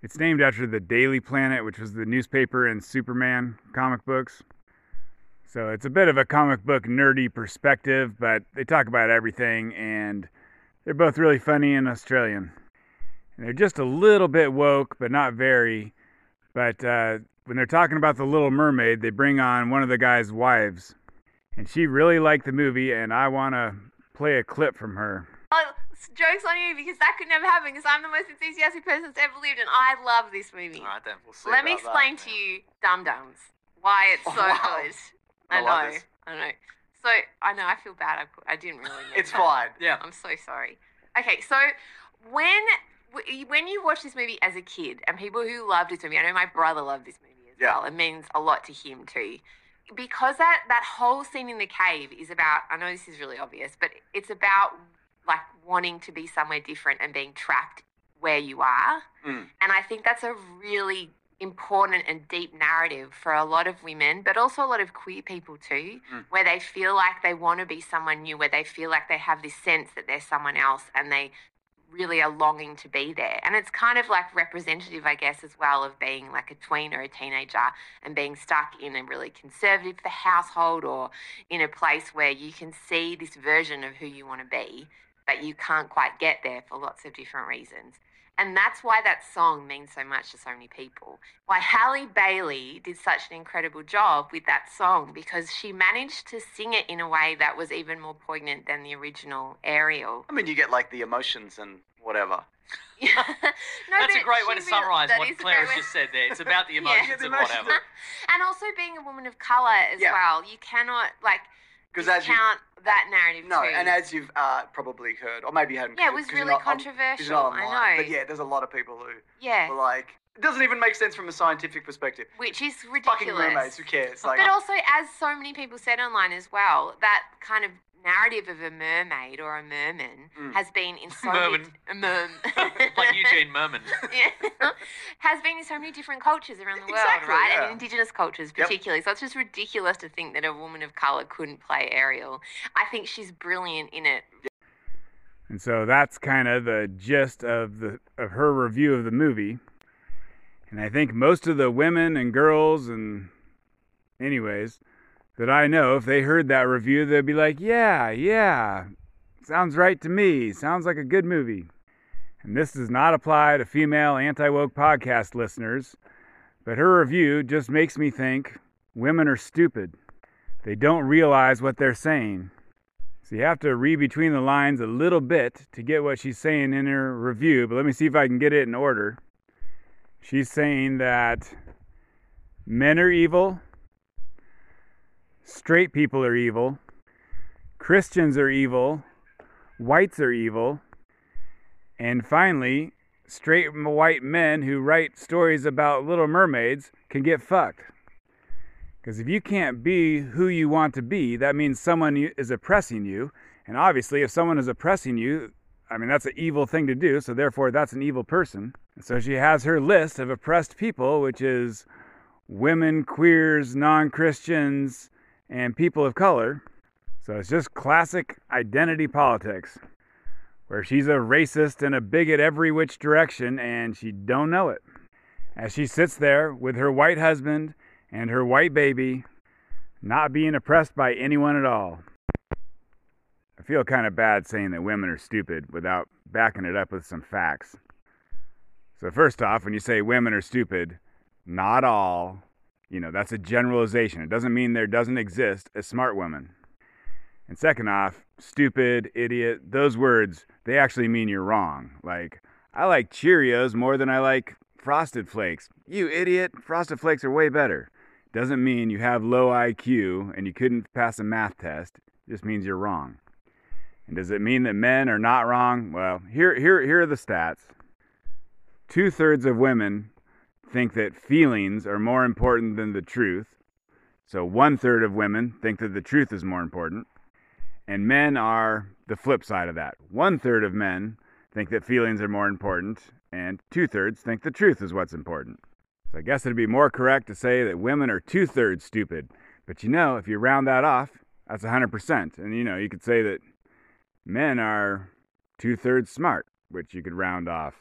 A: It's named after the Daily Planet, which was the newspaper in Superman comic books. So it's a bit of a comic book nerdy perspective, but they talk about everything, and they're both really funny and Australian. And they're just a little bit woke, but not very. But uh, when they're talking about the Little Mermaid, they bring on one of the guy's wives, and she really liked the movie, and I want to play a clip from her.
B: Oh, joke's on you because that could never happen because I'm the most enthusiastic person that's ever lived and I love this movie.
C: All right then, we'll see.
B: Let me explain
C: that.
B: to you, Dum Dums, why it's so
C: Oh, wow.
B: good.
C: I
B: know,
C: this.
B: I know. So I know I feel bad. I, put- I didn't really.
C: It's
B: that.
C: fine. Yeah.
B: I'm so sorry. Okay, so when when you watch this movie as a kid, and people who loved this movie, I know my brother loved this movie as
C: Yeah.
B: well. It means a lot to him too, because that that whole scene in the cave is about. I know this is really obvious, but it's about like wanting to be somewhere different and being trapped where you are.
C: Mm.
B: And I think that's a really important and deep narrative for a lot of women, but also a lot of queer people too,
C: Mm.
B: where they feel like they want to be someone new, where they feel like they have this sense that they're someone else and they really are longing to be there. And it's kind of like representative, I guess, as well of being like a tween or a teenager and being stuck in a really conservative household or in a place where you can see this version of who you want to be, but you can't quite get there for lots of different reasons. And that's why that song means so much to so many people. Why Halle Bailey did such an incredible job with that song because she managed to sing it in a way that was even more poignant than the original Ariel.
C: I mean, you get like the emotions and whatever.
B: no,
D: That's a great way to summarise
B: that
D: what
B: is a
D: Claire has just said there. It's about the emotions
C: Yeah, the
D: and
C: emotions
D: whatever.
B: and also being a woman of color as
C: Yeah.
B: well. You cannot like
C: Because as you
B: discount that narrative
C: no,
B: too.
C: and as you've uh, probably heard, or maybe you hadn't.
B: yeah, it was really
C: not on- 'cause you're
B: controversial.
C: not
B: I know.
C: But yeah, there's a lot of people who
B: yeah,
C: were like, it doesn't even make sense from a scientific perspective.
B: which is ridiculous.
C: Fucking mermaids, who cares? Like,
B: but also, as so many people said online as well, that kind of narrative of a mermaid or a merman
C: Mm.
B: has been in so
D: Merman.
B: many merm,
D: like Eugene Mirman.
B: yeah, has been in so many different cultures around the world,
C: Exactly,
B: right?
C: yeah.
B: And indigenous cultures
C: Yep.
B: particularly. So it's just ridiculous to think that a woman of color couldn't play Ariel. I think she's brilliant in it.
A: And so that's kind of the gist of the of her review of the movie. And I think most of the women and girls and anyways that I know, if they heard that review, they'd be like, "Yeah, yeah. Sounds right to me. Sounds like a good movie." And this does not apply to female anti-woke podcast listeners, but her review just makes me think women are stupid. They don't realize what they're saying. So you have to read between the lines a little bit to get what she's saying in her review, but let me see if I can get it in order. She's saying that men are evil, straight people are evil, Christians are evil, whites are evil, and finally, straight white men who write stories about little mermaids can get fucked. Because if you can't be who you want to be, that means someone is oppressing you. And obviously, if someone is oppressing you, I mean, that's an evil thing to do. So therefore, that's an evil person. And so she has her list of oppressed people, which is women, queers, non Christians, and people of color. So it's just classic identity politics, where she's a racist and a bigot every which direction, and she don't know it. As she sits there with her white husband and her white baby, not being oppressed by anyone at all. I feel kind of bad saying that women are stupid without backing it up with some facts. So, first off, when you say women are stupid, not all, you know, that's a generalization. It doesn't mean there doesn't exist a smart woman. And second off, stupid, idiot, those words, they actually mean you're wrong. Like, I like Cheerios more than I like Frosted Flakes. You idiot, Frosted Flakes are way better. Doesn't mean you have low IQ and you couldn't pass a math test. Just means you're wrong. And does it mean that men are not wrong? Well, here, here, here are the stats. Two thirds of women think that feelings are more important than the truth. So one third of women think that the truth is more important. And men are the flip side of that. One third of men think that feelings are more important, and two thirds think the truth is what's important. So I guess it'd be more correct to say that women are two thirds stupid. But you know, if you round that off, that's 100%. And you know, you could say that men are two thirds smart, which you could round off.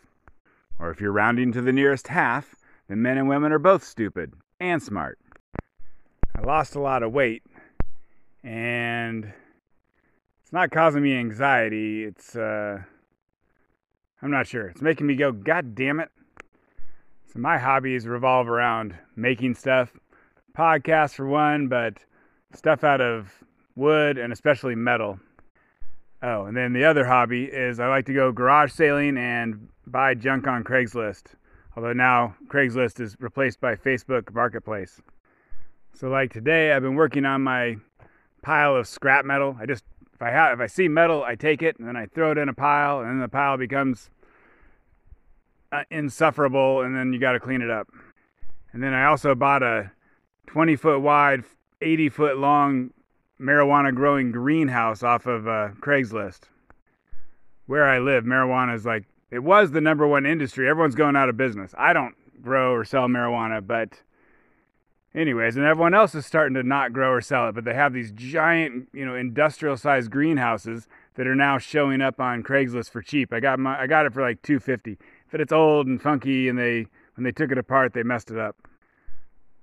A: Or if you're rounding to the nearest half, then men and women are both stupid and smart. I lost a lot of weight, and it's not causing me anxiety. It's, uh, I'm not sure. It's making me go, God damn it. So my hobbies revolve around making stuff, podcasts for one, but stuff out of wood and especially metal. Oh, and then the other hobby is I like to go garage sailing and buy junk on Craigslist. Although now Craigslist is replaced by Facebook Marketplace. So like today I've been working on my pile of scrap metal. I just if I have if I see metal, I take it and then I throw it in a pile and then the pile becomes uh, insufferable and then you got to clean it up. And then I also bought a 20 foot wide, 80 foot long marijuana growing greenhouse off of uh, Craigslist. Where I live, marijuana is like, it was the number one industry. Everyone's going out of business. I don't grow or sell marijuana, but anyways, and everyone else is starting to not grow or sell it, but they have these giant, you know, industrial sized greenhouses that are now showing up on Craigslist for cheap. I got my, I got it for like 250. But it's old and funky and they when they took it apart, they messed it up.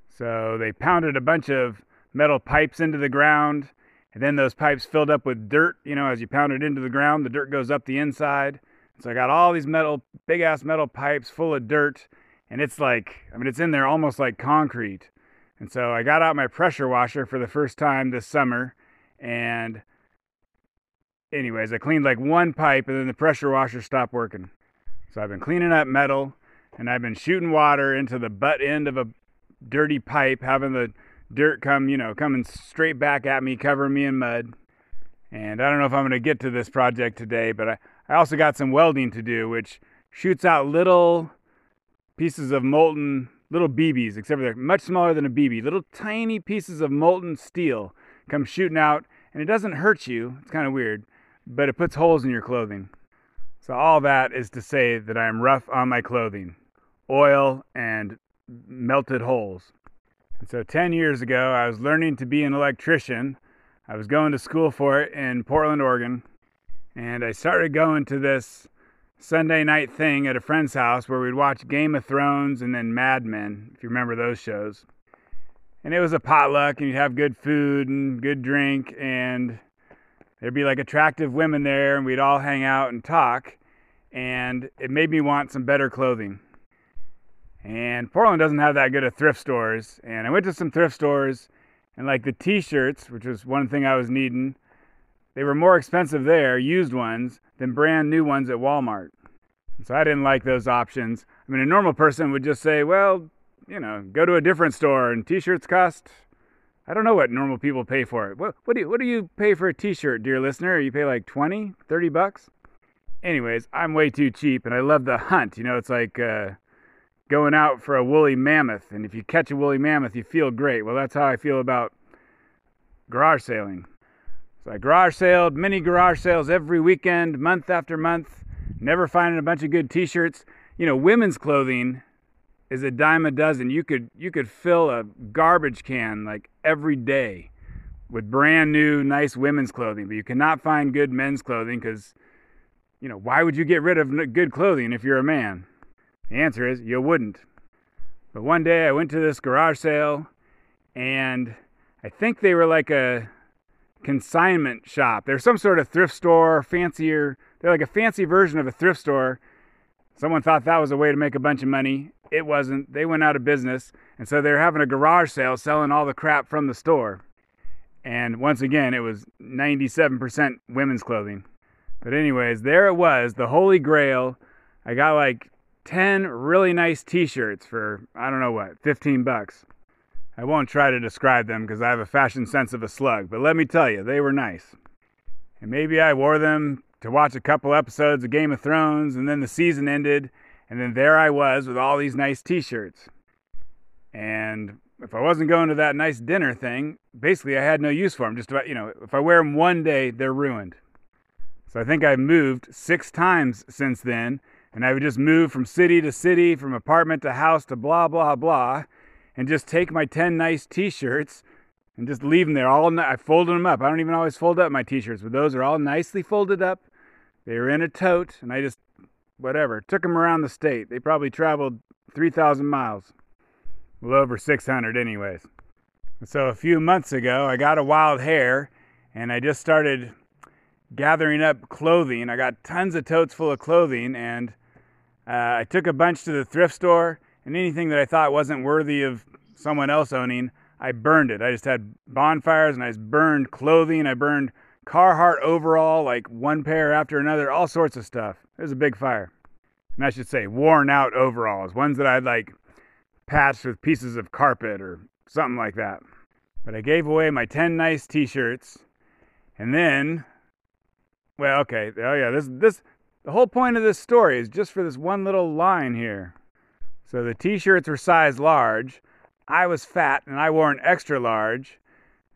A: So they pounded a bunch of metal pipes into the ground, and then those pipes filled up with dirt. You know, as you pound it into the ground, the dirt goes up the inside. So I got all these metal, big ass metal pipes full of dirt, and it's like, I mean, it's in there almost like concrete. And so I got out my pressure washer for the first time this summer, and anyways, I cleaned like one pipe, and then the pressure washer stopped working. So I've been cleaning up metal, and I've been shooting water into the butt end of a dirty pipe, having the dirt come, you know, coming straight back at me, covering me in mud. And I don't know if I'm going to get to this project today, but I, I also got some welding to do, which shoots out little pieces of molten, little BBs, except they're much smaller than a BB. Little tiny pieces of molten steel come shooting out, and it doesn't hurt you. It's kind of weird, but it puts holes in your clothing. So, all that is to say that I am rough on my clothing, oil and melted holes. And so 10 years ago, I was learning to be an electrician. I was going to school for it in Portland, Oregon. And I started going to this Sunday night thing at a friend's house where we'd watch Game of Thrones and then Mad Men, if you remember those shows. And it was a potluck, and you'd have good food and good drink, and there'd be like attractive women there, and we'd all hang out and talk. And it made me want some better clothing. And Portland doesn't have that good of thrift stores. And I went to some thrift stores and like the t-shirts, which was one thing I was needing, they were more expensive there, used ones, than brand new ones at Walmart. So I didn't like those options. I mean, a normal person would just say, well, you know, go to a different store and t-shirts cost I don't know what normal people pay for it. What, what do you, what do you pay for a t-shirt, dear listener? You pay like 20, 30 bucks? Anyways, I'm way too cheap and I love the hunt. You know, it's like uh, going out for a woolly mammoth. And if you catch a woolly mammoth, you feel great. Well, that's how I feel about garage sailing. So I garage sailed, many garage sales every weekend, month after month, never finding a bunch of good t-shirts. You know, women's clothing is a dime a dozen. You could you could fill a garbage can like every day with brand new nice women's clothing, but you cannot find good men's clothing cuz you know, why would you get rid of good clothing if you're a man? The answer is you wouldn't. But one day I went to this garage sale and I think they were like a consignment shop. They're some sort of thrift store, fancier. They're like a fancy version of a thrift store. Someone thought that was a way to make a bunch of money. It wasn't. They went out of business. And so they're having a garage sale selling all the crap from the store. And once again, it was 97% women's clothing. But, anyways, there it was, the Holy Grail. I got like 10 really nice t shirts for, I don't know what, 15 bucks. I won't try to describe them because I have a fashion sense of a slug, but let me tell you, they were nice. And maybe I wore them to watch a couple episodes of Game of Thrones, and then the season ended, and then there I was with all these nice t shirts. And if I wasn't going to that nice dinner thing, basically I had no use for them. Just about, you know, if I wear them one day, they're ruined. So I think I've moved six times since then, and I would just move from city to city, from apartment to house to blah, blah, blah, and just take my 10 nice t shirts and just leave them there. All night. I folded them up. I don't even always fold up my t shirts, but those are all nicely folded up. They were in a tote, and I just, whatever, took them around the state. They probably traveled 3,000 miles. Well, over 600, anyways. So a few months ago, I got a wild hair, and I just started gathering up clothing. I got tons of totes full of clothing, and uh, I took a bunch to the thrift store, and anything that I thought wasn't worthy of someone else owning, I burned it. I just had bonfires, and I just burned clothing. I burned Carhartt overall, like one pair after another, all sorts of stuff. It was a big fire. And I should say, worn out overalls, ones that I'd like patched with pieces of carpet or something like that. But I gave away my 10 nice t shirts, and then well, okay. Oh yeah, this this the whole point of this story is just for this one little line here. So the t-shirts were size large. I was fat and I wore an extra large.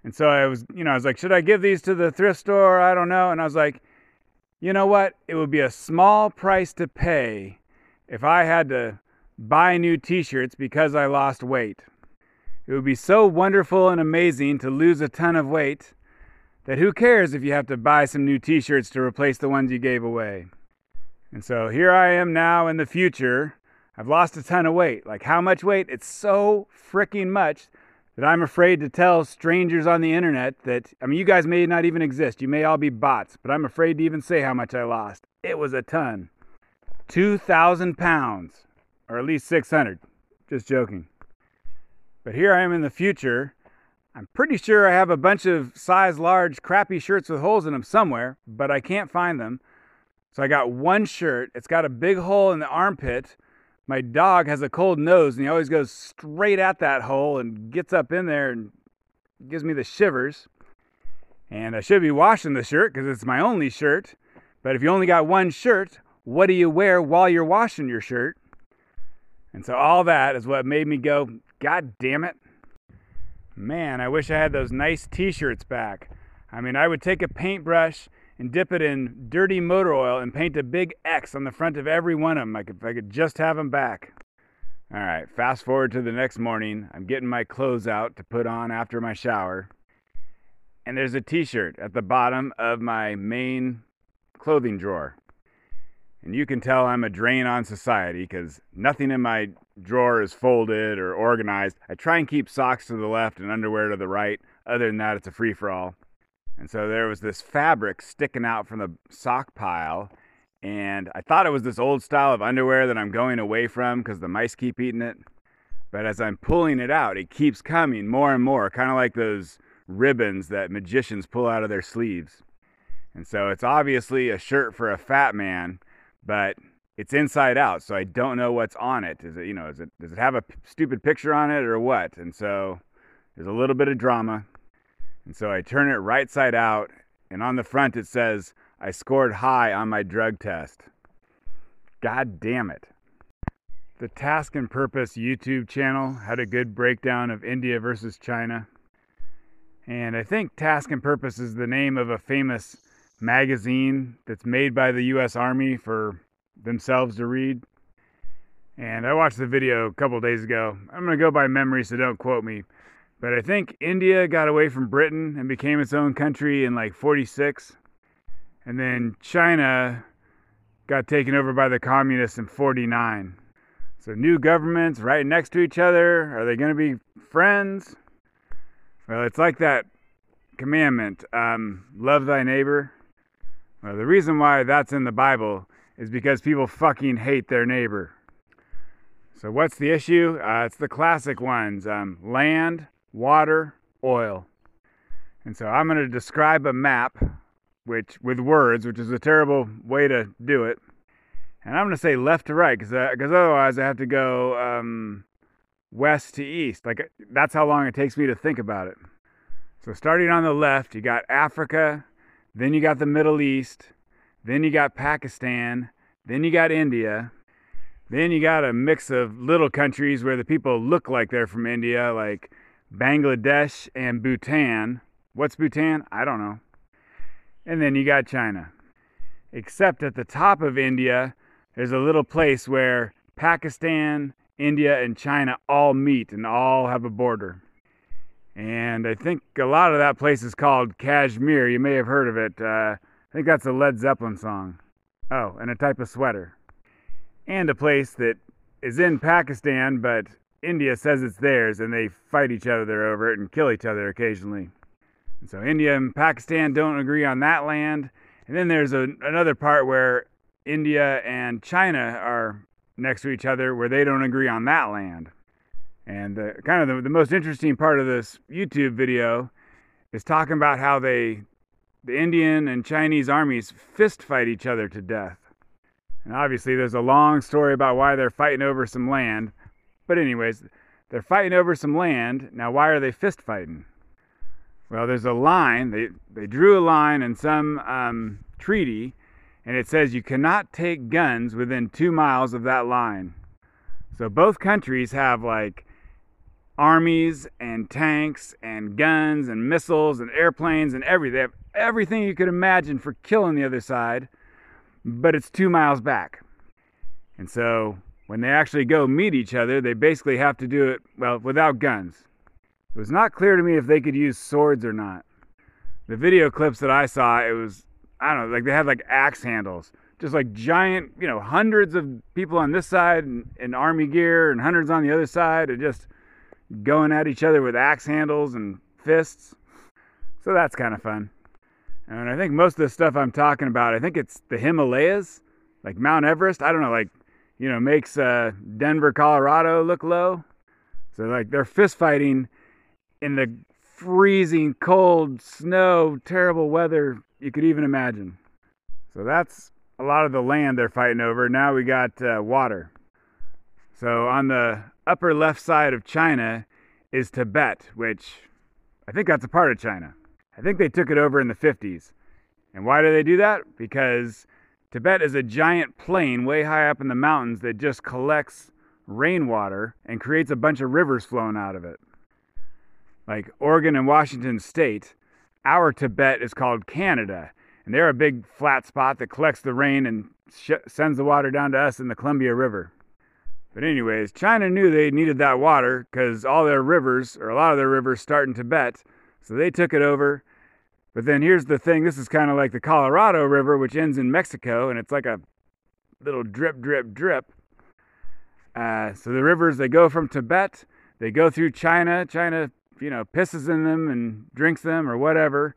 A: And so I was, you know, I was like, should I give these to the thrift store? I don't know. And I was like, you know what? It would be a small price to pay if I had to buy new t-shirts because I lost weight. It would be so wonderful and amazing to lose a ton of weight that who cares if you have to buy some new t shirts to replace the ones you gave away? And so here I am now in the future. I've lost a ton of weight. Like how much weight? It's so freaking much that I'm afraid to tell strangers on the internet that, I mean, you guys may not even exist. You may all be bots, but I'm afraid to even say how much I lost. It was a ton 2,000 pounds, or at least 600. Just joking. But here I am in the future I'm pretty sure I have a bunch of size large, crappy shirts with holes in them somewhere, but I can't find them. So I got one shirt. It's got a big hole in the armpit. My dog has a cold nose, and he always goes straight at that hole and gets up in there and gives me the shivers. And I should be washing the shirt because it's my only shirt. But if you only got one shirt, what do you wear while you're washing your shirt? And so all that is what made me go, God damn it. Man, I wish I had those nice t shirts back. I mean, I would take a paintbrush and dip it in dirty motor oil and paint a big X on the front of every one of them. Like if I could just have them back. All right, fast forward to the next morning. I'm getting my clothes out to put on after my shower. And there's a t shirt at the bottom of my main clothing drawer. And you can tell I'm a drain on society because nothing in my drawer is folded or organized. I try and keep socks to the left and underwear to the right. Other than that, it's a free for all. And so there was this fabric sticking out from the sock pile. And I thought it was this old style of underwear that I'm going away from because the mice keep eating it. But as I'm pulling it out, it keeps coming more and more, kind of like those ribbons that magicians pull out of their sleeves. And so it's obviously a shirt for a fat man but it's inside out, so I don't know what's on it. Is it, you know, is it does it have a p- stupid picture on it or what? And so there's a little bit of drama. And so I turn it right side out, and on the front it says, I scored high on my drug test. God damn it. The Task and Purpose YouTube channel had a good breakdown of India versus China. And I think Task and Purpose is the name of a famous magazine that's made by the U.S. Army for themselves to read. And I watched the video a couple days ago. I'm going to go by memory, so don't quote me. But I think India got away from Britain and became its own country in like 46. And then China got taken over by the communists in 49. So new governments right next to each other. Are they going to be friends? Well, it's like that commandment, um, love thy neighbor. Well, the reason why that's in the Bible is because people fucking hate their neighbor. So, what's the issue? Uh, it's the classic ones um, land, water, oil. And so, I'm going to describe a map which with words, which is a terrible way to do it. And I'm going to say left to right because because otherwise I have to go um, west to east. Like that's how long it takes me to think about it. So starting on the left, you got Africa, then you got the Middle East, then you got Pakistan, then you got India, then you got a mix of little countries where the people look like they're from India, like Bangladesh and Bhutan. What's Bhutan? I don't know. And then you got China. Except at the top of India, there's a little place where Pakistan, India, and China all meet and all have a border. And I think a lot of that place is called Kashmir. You may have heard of it. Uh, I think that's a Led Zeppelin song. Oh, and a type of sweater. And a place that is in Pakistan, but India says it's theirs, and they fight each other over it and kill each other occasionally. And so India and Pakistan don't agree on that land. And then there's a, another part where India and China are next to each other where they don't agree on that land. And the, kind of the, the most interesting part of this YouTube video is talking about how they, the Indian and Chinese armies fist fight each other to death. And obviously, there's a long story about why they're fighting over some land. But, anyways, they're fighting over some land. Now, why are they fist fighting? Well, there's a line. They, they drew a line in some um, treaty, and it says you cannot take guns within two miles of that line. So both countries have like armies and tanks and guns and missiles and airplanes and everything. They have everything you could imagine for killing the other side, but it's two miles back. And so when they actually go meet each other, they basically have to do it, well, without guns. It was not clear to me if they could use swords or not. The video clips that I saw, it was, I don't know, like they had like axe handles. Just like giant, you know, hundreds of people on this side in, in army gear and hundreds on the other side, and just going at each other with axe handles and fists. So that's kind of fun. And I think most of the stuff I'm talking about, I think it's the Himalayas, like Mount Everest. I don't know, like, you know, makes uh, Denver, Colorado look low. So, like, they're fist fighting in the freezing cold, snow, terrible weather you could even imagine. So, that's a lot of the land they're fighting over. Now we got uh, water. So, on the upper left side of China is Tibet, which I think that's a part of China. I think they took it over in the 50s. And why do they do that? Because Tibet is a giant plain way high up in the mountains that just collects rainwater and creates a bunch of rivers flowing out of it. Like Oregon and Washington state, our Tibet is called Canada. And they're a big flat spot that collects the rain and sh- sends the water down to us in the Columbia River. But, anyways, China knew they needed that water because all their rivers, or a lot of their rivers, start in Tibet. So they took it over. But then here's the thing this is kind of like the Colorado River, which ends in Mexico, and it's like a little drip, drip, drip. Uh, so the rivers, they go from Tibet, they go through China. China, you know, pisses in them and drinks them or whatever.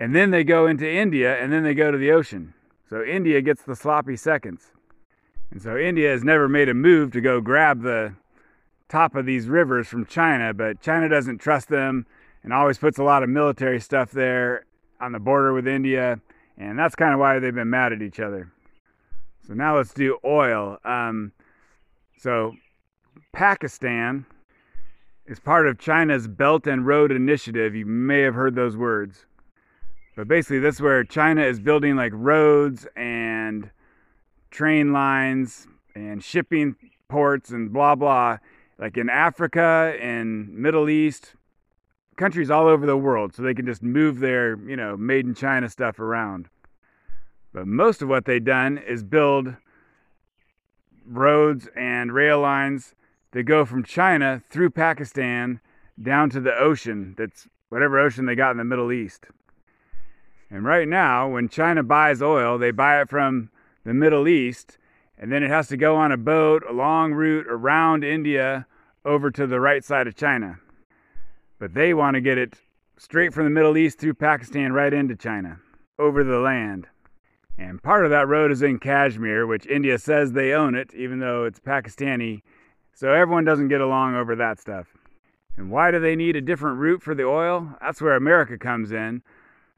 A: And then they go into India, and then they go to the ocean. So India gets the sloppy seconds. And so India has never made a move to go grab the top of these rivers from China, but China doesn't trust them and always puts a lot of military stuff there on the border with India. And that's kind of why they've been mad at each other. So now let's do oil. Um, so Pakistan is part of China's Belt and Road Initiative. You may have heard those words. But basically, this is where China is building like roads and train lines and shipping ports and blah blah like in Africa and Middle East countries all over the world so they can just move their, you know, made in China stuff around. But most of what they've done is build roads and rail lines that go from China through Pakistan down to the ocean that's whatever ocean they got in the Middle East. And right now, when China buys oil, they buy it from the Middle East, and then it has to go on a boat a long route around India over to the right side of China. But they want to get it straight from the Middle East through Pakistan right into China, over the land. And part of that road is in Kashmir, which India says they own it, even though it's Pakistani. So everyone doesn't get along over that stuff. And why do they need a different route for the oil? That's where America comes in.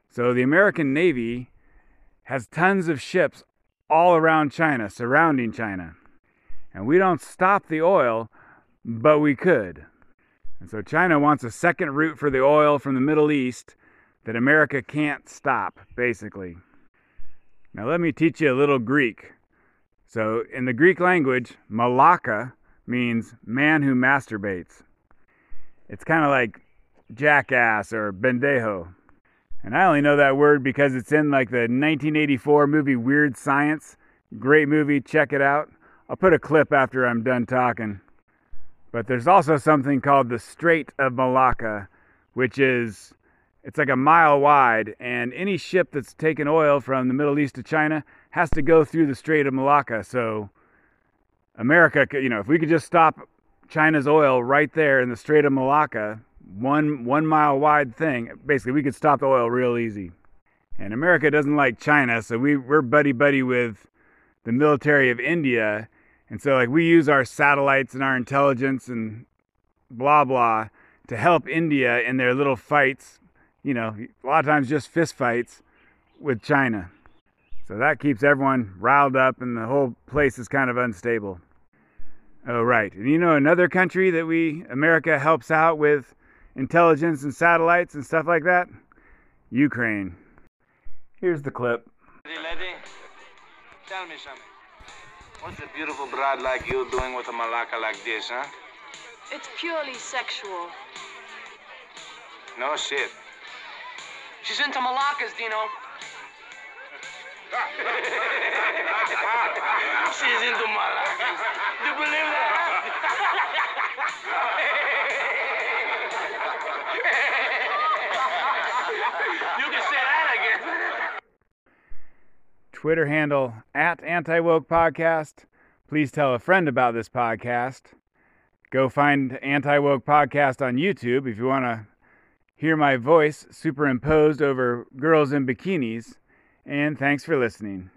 A: So the American Navy has tons of ships all around China, surrounding China. And we don't stop the oil, but we could. And so China wants a second route for the oil from the Middle East that America can't stop, basically. Now, let me teach you a little Greek. So, in the Greek language, malaka means man who masturbates. It's kind of like jackass or bendejo. And I only know that word because it's in like the 1984 movie Weird Science. Great movie, check it out. I'll put a clip after I'm done talking. But there's also something called the Strait of Malacca, which is it's like a mile wide, and any ship that's taking oil from the Middle East to China has to go through the Strait of Malacca. So, America, you know, if we could just stop China's oil right there in the Strait of Malacca, one one mile wide thing, basically, we could stop the oil real easy. And America doesn't like China, so we we're buddy buddy with the military of India, and so like we use our satellites and our intelligence and blah blah to help India in their little fights you know, a lot of times just fist fights with China. So that keeps everyone riled up and the whole place is kind of unstable. Oh, right. And you know another country that we, America, helps out with intelligence and satellites and stuff like that? Ukraine. Here's the clip.
E: Lady, tell me something. What's a beautiful bride like you doing with a malaka like this, huh?
F: It's purely sexual.
E: No shit.
G: She's into malakas, Dino.
E: She's into malakas. Do you believe that? you can say that again.
A: Twitter handle at Anti Woke Podcast. Please tell a friend about this podcast. Go find Anti Woke Podcast on YouTube if you want to hear my voice superimposed over girls in bikinis. And thanks for listening.